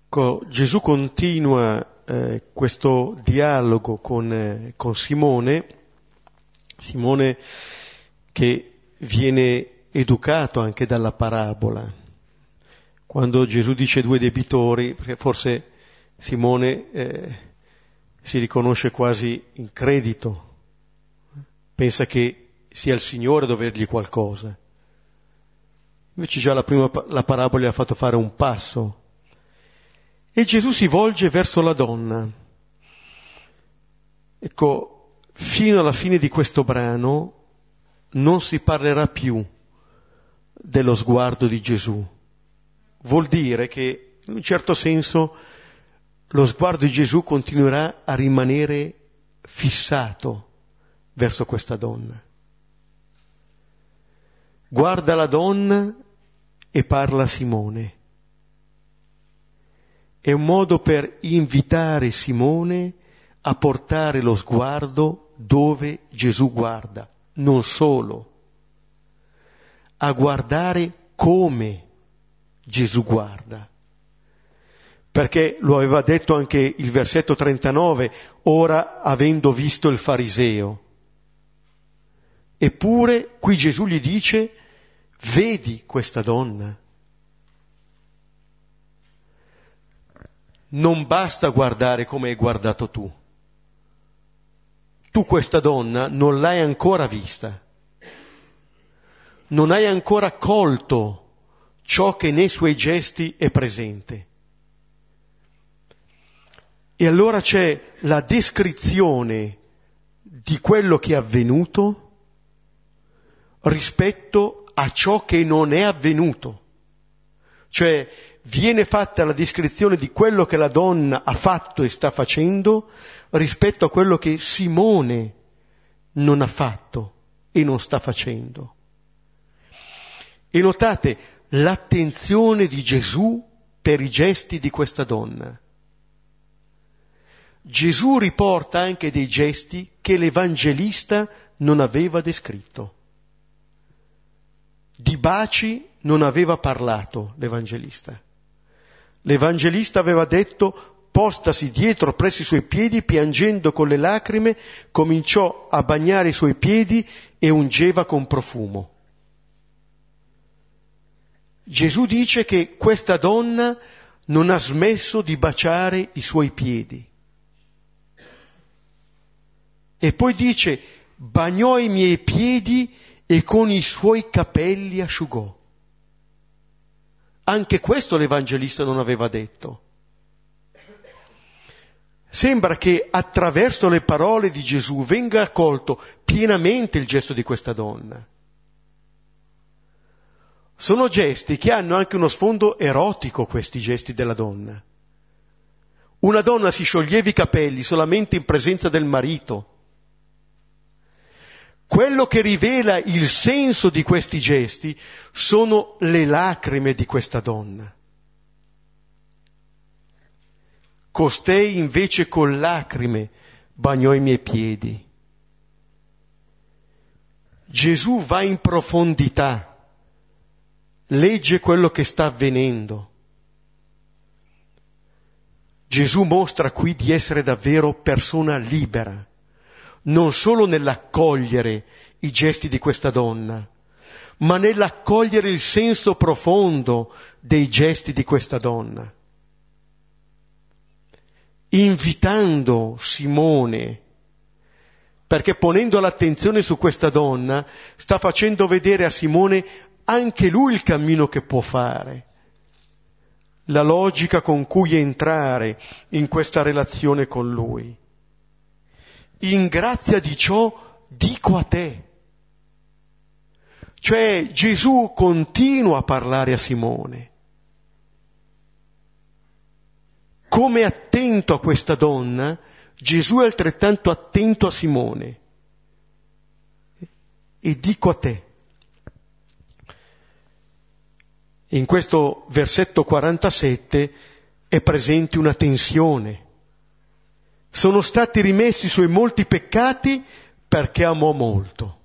Ecco, Gesù continua eh, questo dialogo con, eh, con Simone, Simone che viene educato anche dalla parabola. Quando Gesù dice due debitori, perché forse Simone eh, si riconosce quasi in credito, pensa che sia il Signore a dovergli qualcosa. Invece già la prima la parabola gli ha fatto fare un passo. E Gesù si volge verso la donna. Ecco, fino alla fine di questo brano non si parlerà più dello sguardo di Gesù. Vuol dire che, in un certo senso, lo sguardo di Gesù continuerà a rimanere fissato verso questa donna. Guarda la donna e parla a Simone. È un modo per invitare Simone a portare lo sguardo dove Gesù guarda, non solo, a guardare come Gesù guarda. Perché lo aveva detto anche il versetto 39, ora avendo visto il fariseo. Eppure qui Gesù gli dice, vedi questa donna. Non basta guardare come hai guardato tu. Tu questa donna non l'hai ancora vista. Non hai ancora colto ciò che nei suoi gesti è presente. E allora c'è la descrizione di quello che è avvenuto rispetto a ciò che non è avvenuto. Cioè viene fatta la descrizione di quello che la donna ha fatto e sta facendo rispetto a quello che Simone non ha fatto e non sta facendo. E notate l'attenzione di Gesù per i gesti di questa donna. Gesù riporta anche dei gesti che l'Evangelista non aveva descritto. Di baci non aveva parlato l'Evangelista. L'Evangelista aveva detto, postasi dietro presso i suoi piedi, piangendo con le lacrime, cominciò a bagnare i suoi piedi e ungeva con profumo. Gesù dice che questa donna non ha smesso di baciare i suoi piedi. E poi dice, bagnò i miei piedi e con i suoi capelli asciugò. Anche questo l'Evangelista non aveva detto. Sembra che attraverso le parole di Gesù venga accolto pienamente il gesto di questa donna. Sono gesti che hanno anche uno sfondo erotico, questi gesti della donna. Una donna si scioglieva i capelli solamente in presenza del marito. Quello che rivela il senso di questi gesti sono le lacrime di questa donna. Costei invece con lacrime bagnò i miei piedi. Gesù va in profondità legge quello che sta avvenendo. Gesù mostra qui di essere davvero persona libera, non solo nell'accogliere i gesti di questa donna, ma nell'accogliere il senso profondo dei gesti di questa donna. Invitando Simone, perché ponendo l'attenzione su questa donna, sta facendo vedere a Simone anche lui il cammino che può fare, la logica con cui entrare in questa relazione con lui. In grazia di ciò dico a te. Cioè Gesù continua a parlare a Simone. Come attento a questa donna, Gesù è altrettanto attento a Simone. E dico a te. In questo versetto 47 è presente una tensione. Sono stati rimessi i suoi molti peccati perché amò molto.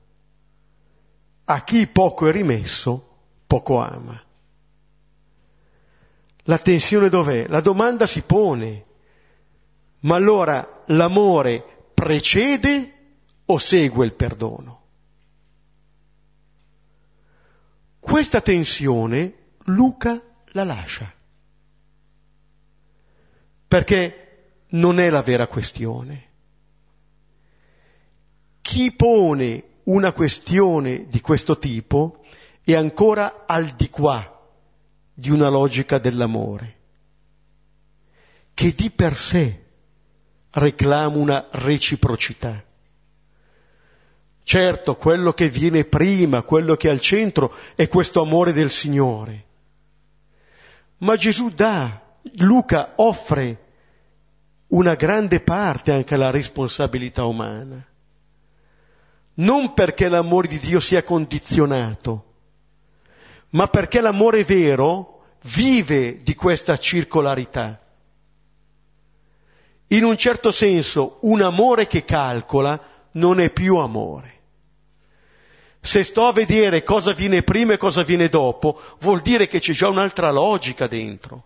A chi poco è rimesso, poco ama. La tensione dov'è? La domanda si pone. Ma allora l'amore precede o segue il perdono? Questa tensione Luca la lascia. Perché non è la vera questione. Chi pone una questione di questo tipo è ancora al di qua di una logica dell'amore, che di per sé reclama una reciprocità. Certo, quello che viene prima, quello che è al centro, è questo amore del Signore. Ma Gesù dà, Luca offre una grande parte anche alla responsabilità umana. Non perché l'amore di Dio sia condizionato, ma perché l'amore vero vive di questa circolarità. In un certo senso, un amore che calcola non è più amore. Se sto a vedere cosa viene prima e cosa viene dopo, vuol dire che c'è già un'altra logica dentro.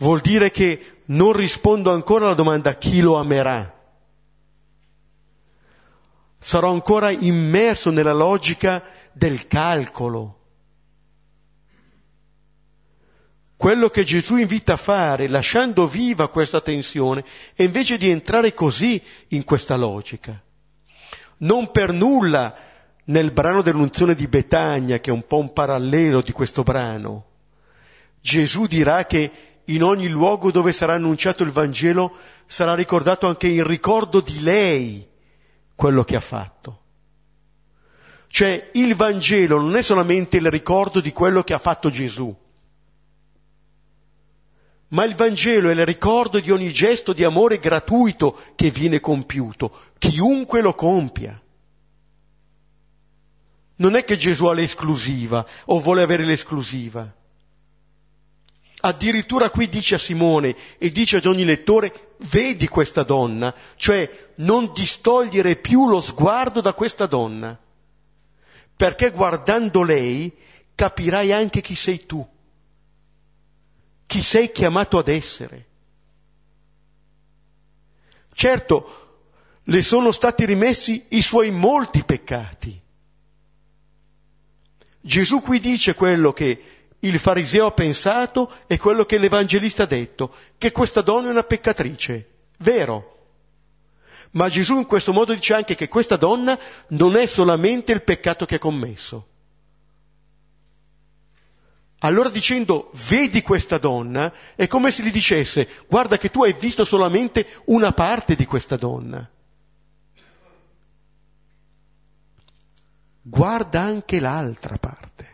Vuol dire che non rispondo ancora alla domanda chi lo amerà. Sarò ancora immerso nella logica del calcolo. Quello che Gesù invita a fare, lasciando viva questa tensione, è invece di entrare così in questa logica. Non per nulla nel brano dell'unzione di Betagna, che è un po' un parallelo di questo brano, Gesù dirà che in ogni luogo dove sarà annunciato il Vangelo sarà ricordato anche in ricordo di lei quello che ha fatto. Cioè il Vangelo non è solamente il ricordo di quello che ha fatto Gesù, ma il Vangelo è il ricordo di ogni gesto di amore gratuito che viene compiuto, chiunque lo compia. Non è che Gesù ha l'esclusiva o vuole avere l'esclusiva. Addirittura qui dice a Simone e dice ad ogni lettore, vedi questa donna, cioè non distogliere più lo sguardo da questa donna, perché guardando lei capirai anche chi sei tu chi sei chiamato ad essere. Certo, le sono stati rimessi i suoi molti peccati. Gesù qui dice quello che il fariseo ha pensato e quello che l'Evangelista ha detto, che questa donna è una peccatrice. Vero. Ma Gesù in questo modo dice anche che questa donna non è solamente il peccato che ha commesso, allora dicendo vedi questa donna è come se gli dicesse guarda che tu hai visto solamente una parte di questa donna. Guarda anche l'altra parte.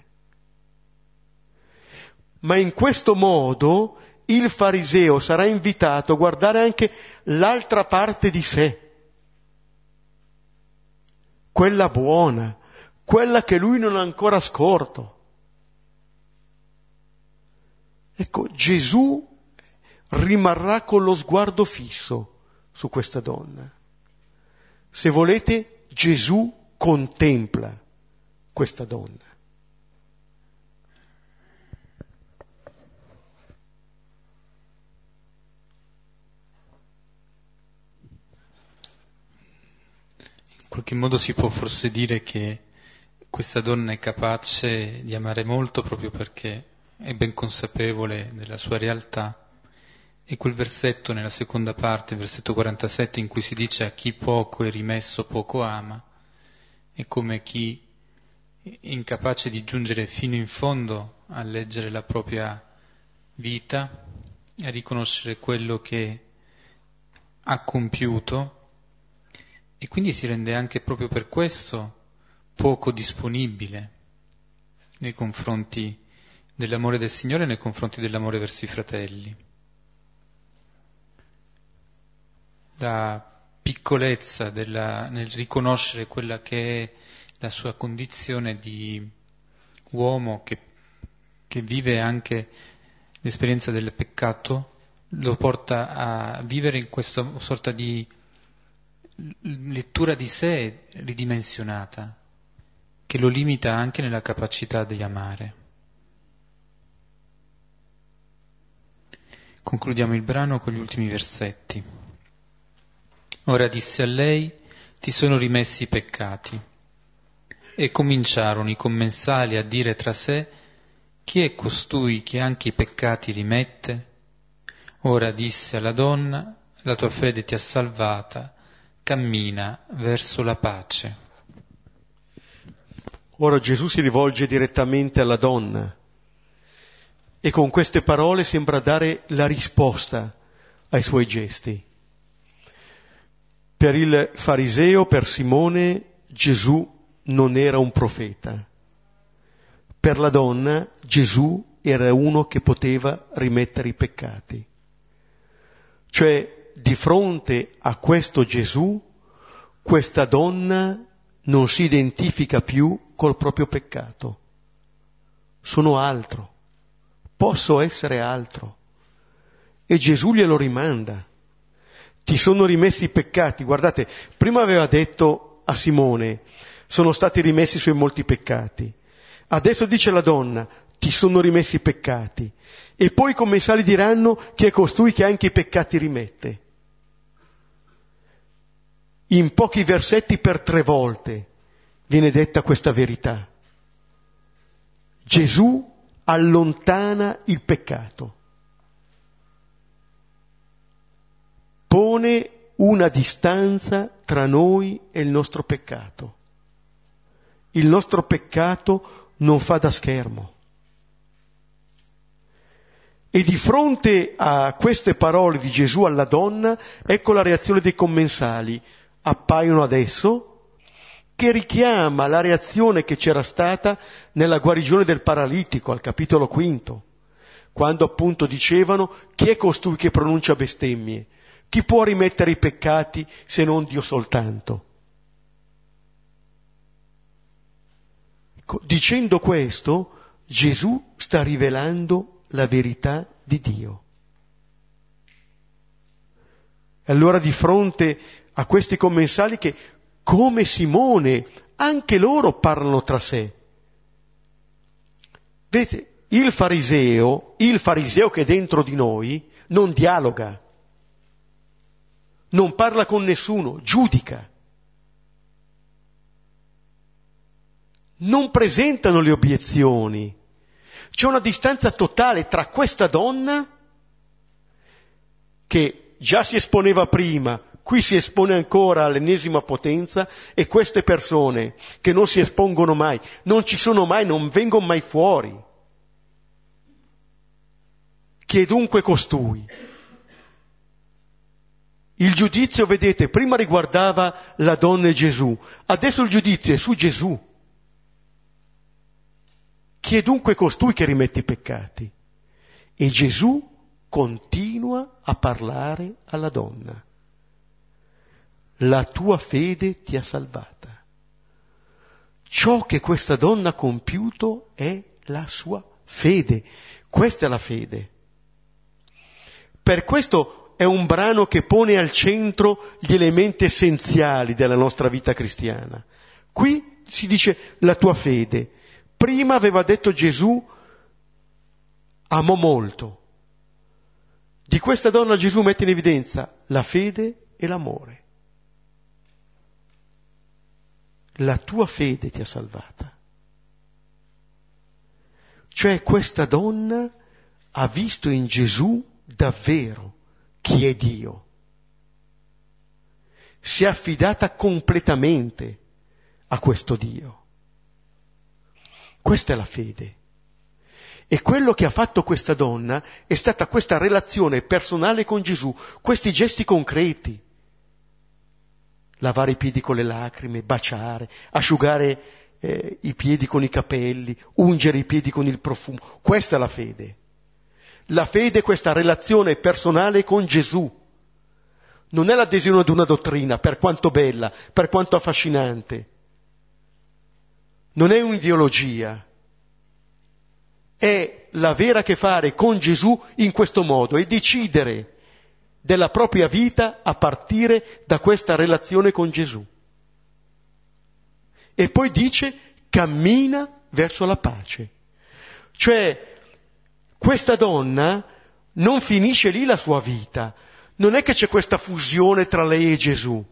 Ma in questo modo il fariseo sarà invitato a guardare anche l'altra parte di sé, quella buona, quella che lui non ha ancora scorto. Ecco, Gesù rimarrà con lo sguardo fisso su questa donna. Se volete, Gesù contempla questa donna. Qualche modo si può forse dire che questa donna è capace di amare molto proprio perché è ben consapevole della sua realtà. E quel versetto nella seconda parte, il versetto 47, in cui si dice a chi poco è rimesso poco ama, è come chi è incapace di giungere fino in fondo a leggere la propria vita, a riconoscere quello che ha compiuto e quindi si rende anche proprio per questo poco disponibile nei confronti dell'amore del Signore nei confronti dell'amore verso i fratelli. La piccolezza della, nel riconoscere quella che è la sua condizione di uomo che, che vive anche l'esperienza del peccato lo porta a vivere in questa sorta di lettura di sé ridimensionata, che lo limita anche nella capacità di amare. Concludiamo il brano con gli ultimi versetti. Ora disse a lei, ti sono rimessi i peccati. E cominciarono i commensali a dire tra sé, chi è costui che anche i peccati rimette? Ora disse alla donna, la tua fede ti ha salvata, cammina verso la pace. Ora Gesù si rivolge direttamente alla donna e con queste parole sembra dare la risposta ai suoi gesti. Per il fariseo, per Simone, Gesù non era un profeta. Per la donna Gesù era uno che poteva rimettere i peccati. Cioè, di fronte a questo Gesù, questa donna non si identifica più col proprio peccato. Sono altro, posso essere altro. E Gesù glielo rimanda. Ti sono rimessi i peccati. Guardate, prima aveva detto a Simone, sono stati rimessi i suoi molti peccati. Adesso dice la donna, ti sono rimessi i peccati. E poi i commensali diranno che è costui che anche i peccati rimette. In pochi versetti per tre volte viene detta questa verità. Gesù allontana il peccato, pone una distanza tra noi e il nostro peccato. Il nostro peccato non fa da schermo. E di fronte a queste parole di Gesù alla donna, ecco la reazione dei commensali. Appaiono adesso che richiama la reazione che c'era stata nella guarigione del paralitico, al capitolo quinto, quando appunto dicevano chi è costui che pronuncia bestemmie? Chi può rimettere i peccati se non Dio soltanto? Ecco, dicendo questo, Gesù sta rivelando la verità di Dio. E allora di fronte a questi commensali che come Simone, anche loro parlano tra sé. Vedete, il fariseo, il fariseo che è dentro di noi, non dialoga, non parla con nessuno, giudica. Non presentano le obiezioni. C'è una distanza totale tra questa donna che già si esponeva prima Qui si espone ancora all'ennesima potenza e queste persone che non si espongono mai, non ci sono mai, non vengono mai fuori. Chi è dunque costui? Il giudizio, vedete, prima riguardava la donna e Gesù, adesso il giudizio è su Gesù. Chi è dunque costui che rimette i peccati? E Gesù continua a parlare alla donna la tua fede ti ha salvata. Ciò che questa donna ha compiuto è la sua fede. Questa è la fede. Per questo è un brano che pone al centro gli elementi essenziali della nostra vita cristiana. Qui si dice la tua fede. Prima aveva detto Gesù, amò molto. Di questa donna Gesù mette in evidenza la fede e l'amore. La tua fede ti ha salvata. Cioè questa donna ha visto in Gesù davvero chi è Dio. Si è affidata completamente a questo Dio. Questa è la fede. E quello che ha fatto questa donna è stata questa relazione personale con Gesù, questi gesti concreti lavare i piedi con le lacrime, baciare, asciugare eh, i piedi con i capelli, ungere i piedi con il profumo. Questa è la fede. La fede è questa relazione personale con Gesù. Non è l'adesione ad una dottrina, per quanto bella, per quanto affascinante. Non è un'ideologia. È è l'avere a che fare con Gesù in questo modo e decidere della propria vita a partire da questa relazione con Gesù. E poi dice cammina verso la pace. Cioè, questa donna non finisce lì la sua vita, non è che c'è questa fusione tra lei e Gesù,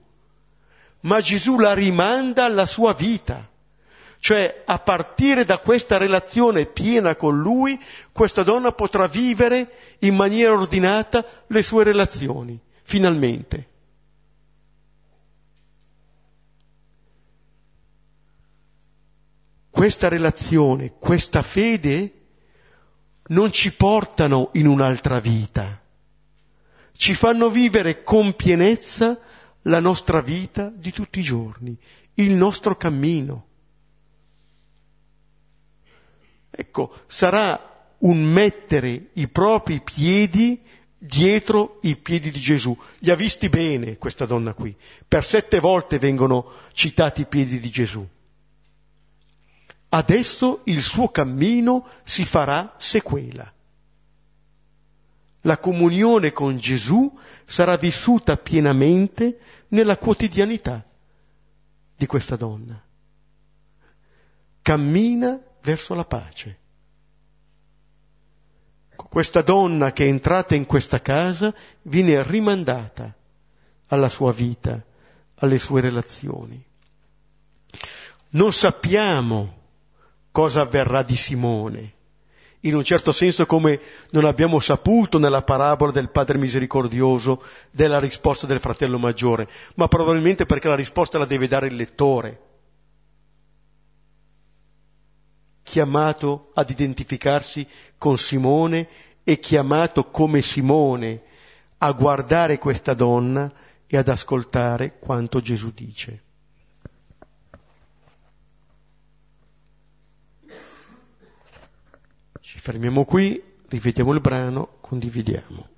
ma Gesù la rimanda alla sua vita. Cioè, a partire da questa relazione piena con Lui, questa donna potrà vivere in maniera ordinata le sue relazioni, finalmente. Questa relazione, questa fede non ci portano in un'altra vita, ci fanno vivere con pienezza la nostra vita di tutti i giorni, il nostro cammino. Ecco, sarà un mettere i propri piedi dietro i piedi di Gesù. Li ha visti bene questa donna qui. Per sette volte vengono citati i piedi di Gesù. Adesso il suo cammino si farà sequela. La comunione con Gesù sarà vissuta pienamente nella quotidianità di questa donna. Cammina verso la pace. Questa donna che è entrata in questa casa viene rimandata alla sua vita, alle sue relazioni. Non sappiamo cosa avverrà di Simone, in un certo senso come non abbiamo saputo nella parabola del Padre misericordioso della risposta del fratello maggiore, ma probabilmente perché la risposta la deve dare il lettore. Chiamato ad identificarsi con Simone e chiamato come Simone a guardare questa donna e ad ascoltare quanto Gesù dice. Ci fermiamo qui, rivediamo il brano, condividiamo.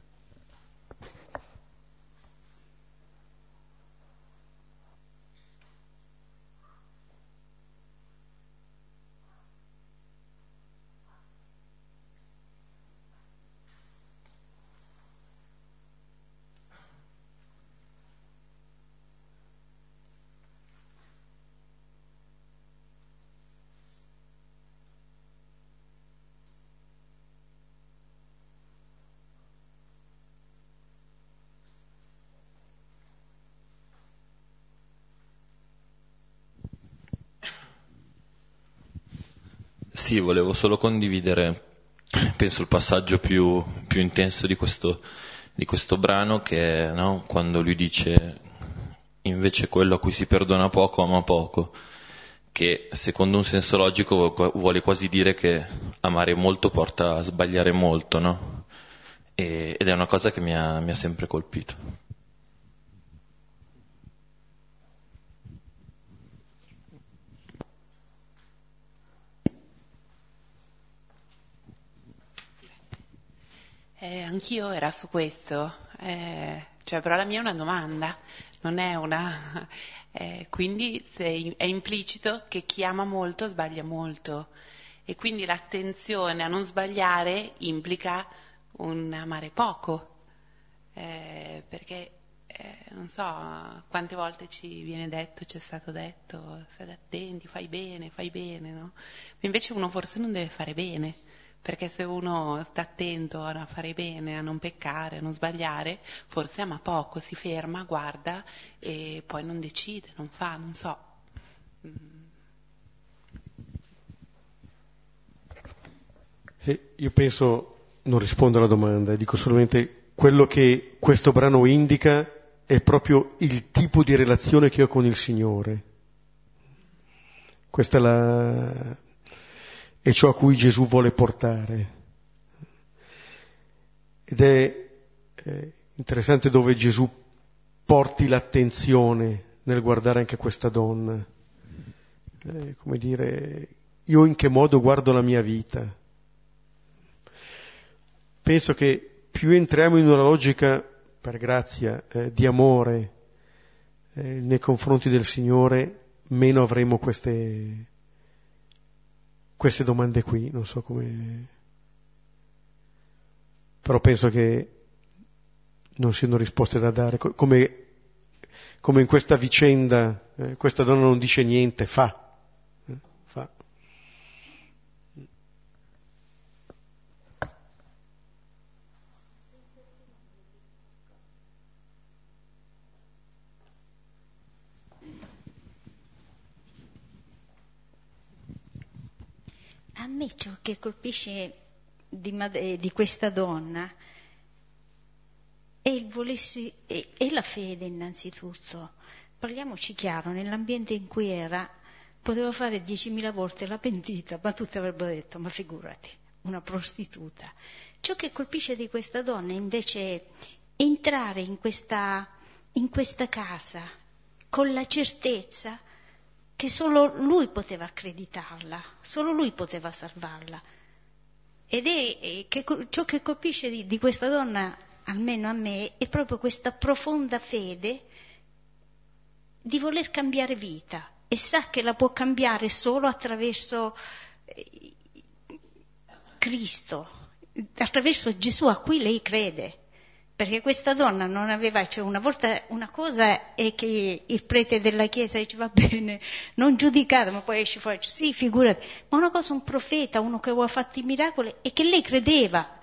Sì, volevo solo condividere, penso, il passaggio più, più intenso di questo, di questo, brano, che è no? quando lui dice invece quello a cui si perdona poco ama poco, che secondo un senso logico vuole quasi dire che amare molto porta a sbagliare molto, no? e, ed è una cosa che mi ha, mi ha sempre colpito. Eh, anch'io era su questo, eh, cioè, però la mia è una domanda, non è una... [laughs] Eh, quindi è implicito che chi ama molto sbaglia molto e quindi l'attenzione a non sbagliare implica un amare poco, eh, perché eh, non so quante volte ci viene detto, ci è stato detto, stai attenti, fai bene, fai bene, no? Invece uno forse non deve fare bene perché se uno sta attento a fare bene, a non peccare, a non sbagliare, forse ama poco, si ferma, guarda e poi non decide, non fa, non so. Sì, io penso, non rispondo alla domanda, dico solamente quello che questo brano indica è proprio il tipo di relazione che ho con il Signore. Questa è la, è ciò a cui Gesù vuole portare. Ed è eh, interessante dove Gesù porti l'attenzione nel guardare anche questa donna. Eh, come dire, io in che modo guardo la mia vita? Penso che più entriamo in una logica, per grazia, eh, di amore eh, nei confronti del Signore, meno avremo queste, queste domande qui, non so come... però penso che non siano risposte da dare, come, come in questa vicenda, eh, questa donna non dice niente, fa, eh, fa. A me ciò che colpisce di, eh, di questa donna è, volessi, è, è la fede innanzitutto. Parliamoci chiaro, nell'ambiente in cui era poteva fare diecimila volte la pentita, ma tutti avrebbero detto, ma figurati, una prostituta. Ciò che colpisce di questa donna invece è entrare in questa, in questa casa con la certezza che solo lui poteva accreditarla, solo lui poteva salvarla. Ed è che, ciò che colpisce di, di questa donna, almeno a me, è proprio questa profonda fede di voler cambiare vita e sa che la può cambiare solo attraverso eh, Cristo, attraverso Gesù a cui lei crede perché questa donna non aveva, cioè una volta una cosa è che il prete della chiesa dice va bene, non giudicate, ma poi esce fuori, sì, figurati, ma una cosa un profeta, uno che aveva fatto i miracoli e che lei credeva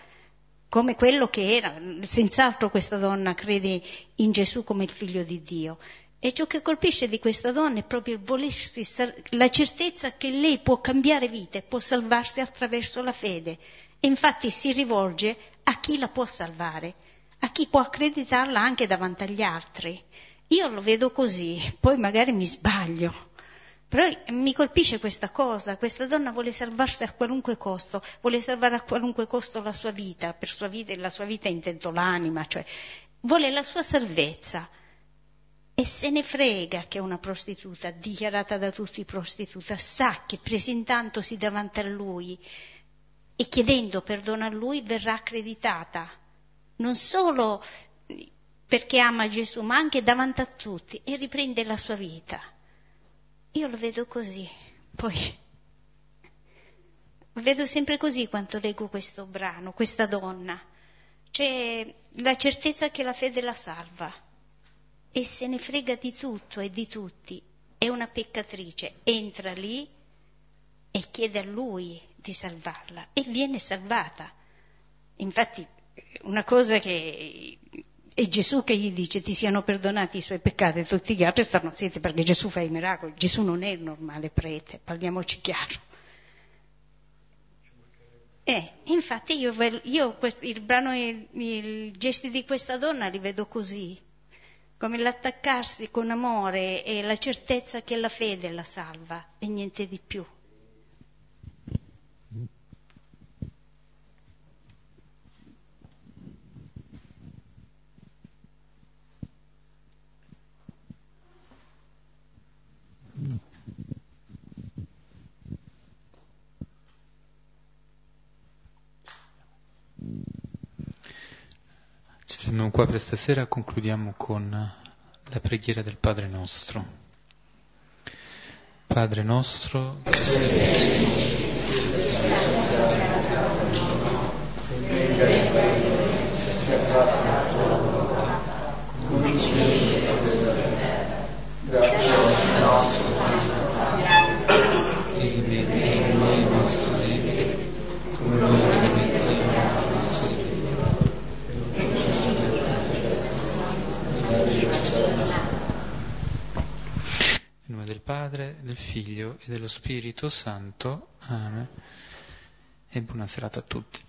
come quello che era, senz'altro questa donna crede in Gesù come il figlio di Dio. E ciò che colpisce di questa donna è proprio il volersi, la certezza che lei può cambiare vita e può salvarsi attraverso la fede. E infatti si rivolge a chi la può salvare a chi può accreditarla anche davanti agli altri. Io lo vedo così, poi magari mi sbaglio. Però mi colpisce questa cosa, questa donna vuole salvarsi a qualunque costo, vuole salvare a qualunque costo la sua vita, per sua vita, la sua vita intendo l'anima, cioè vuole la sua salvezza. E se ne frega che è una prostituta, dichiarata da tutti prostituta, sa che presentandosi davanti a lui e chiedendo perdono a lui verrà accreditata non solo perché ama Gesù, ma anche davanti a tutti e riprende la sua vita. Io lo vedo così, poi vedo sempre così quando leggo questo brano, questa donna. C'è la certezza che la fede la salva e se ne frega di tutto e di tutti. È una peccatrice, entra lì e chiede a lui di salvarla e viene salvata. Infatti una cosa che è Gesù che gli dice ti siano perdonati i suoi peccati e tutti gli altri stanno zitti perché Gesù fa i miracoli. Gesù non è il normale prete, parliamoci chiaro. Eh, infatti io, io questo, il brano e i gesti di questa donna li vedo così, come l'attaccarsi con amore e la certezza che la fede la salva e niente di più. Fermiamo qua per stasera, concludiamo con la preghiera del Padre nostro. Padre nostro, che sei Padre, del Figlio e dello Spirito Santo. Amen. E buona serata a tutti.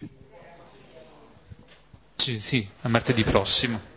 Sì, sì, a martedì prossimo.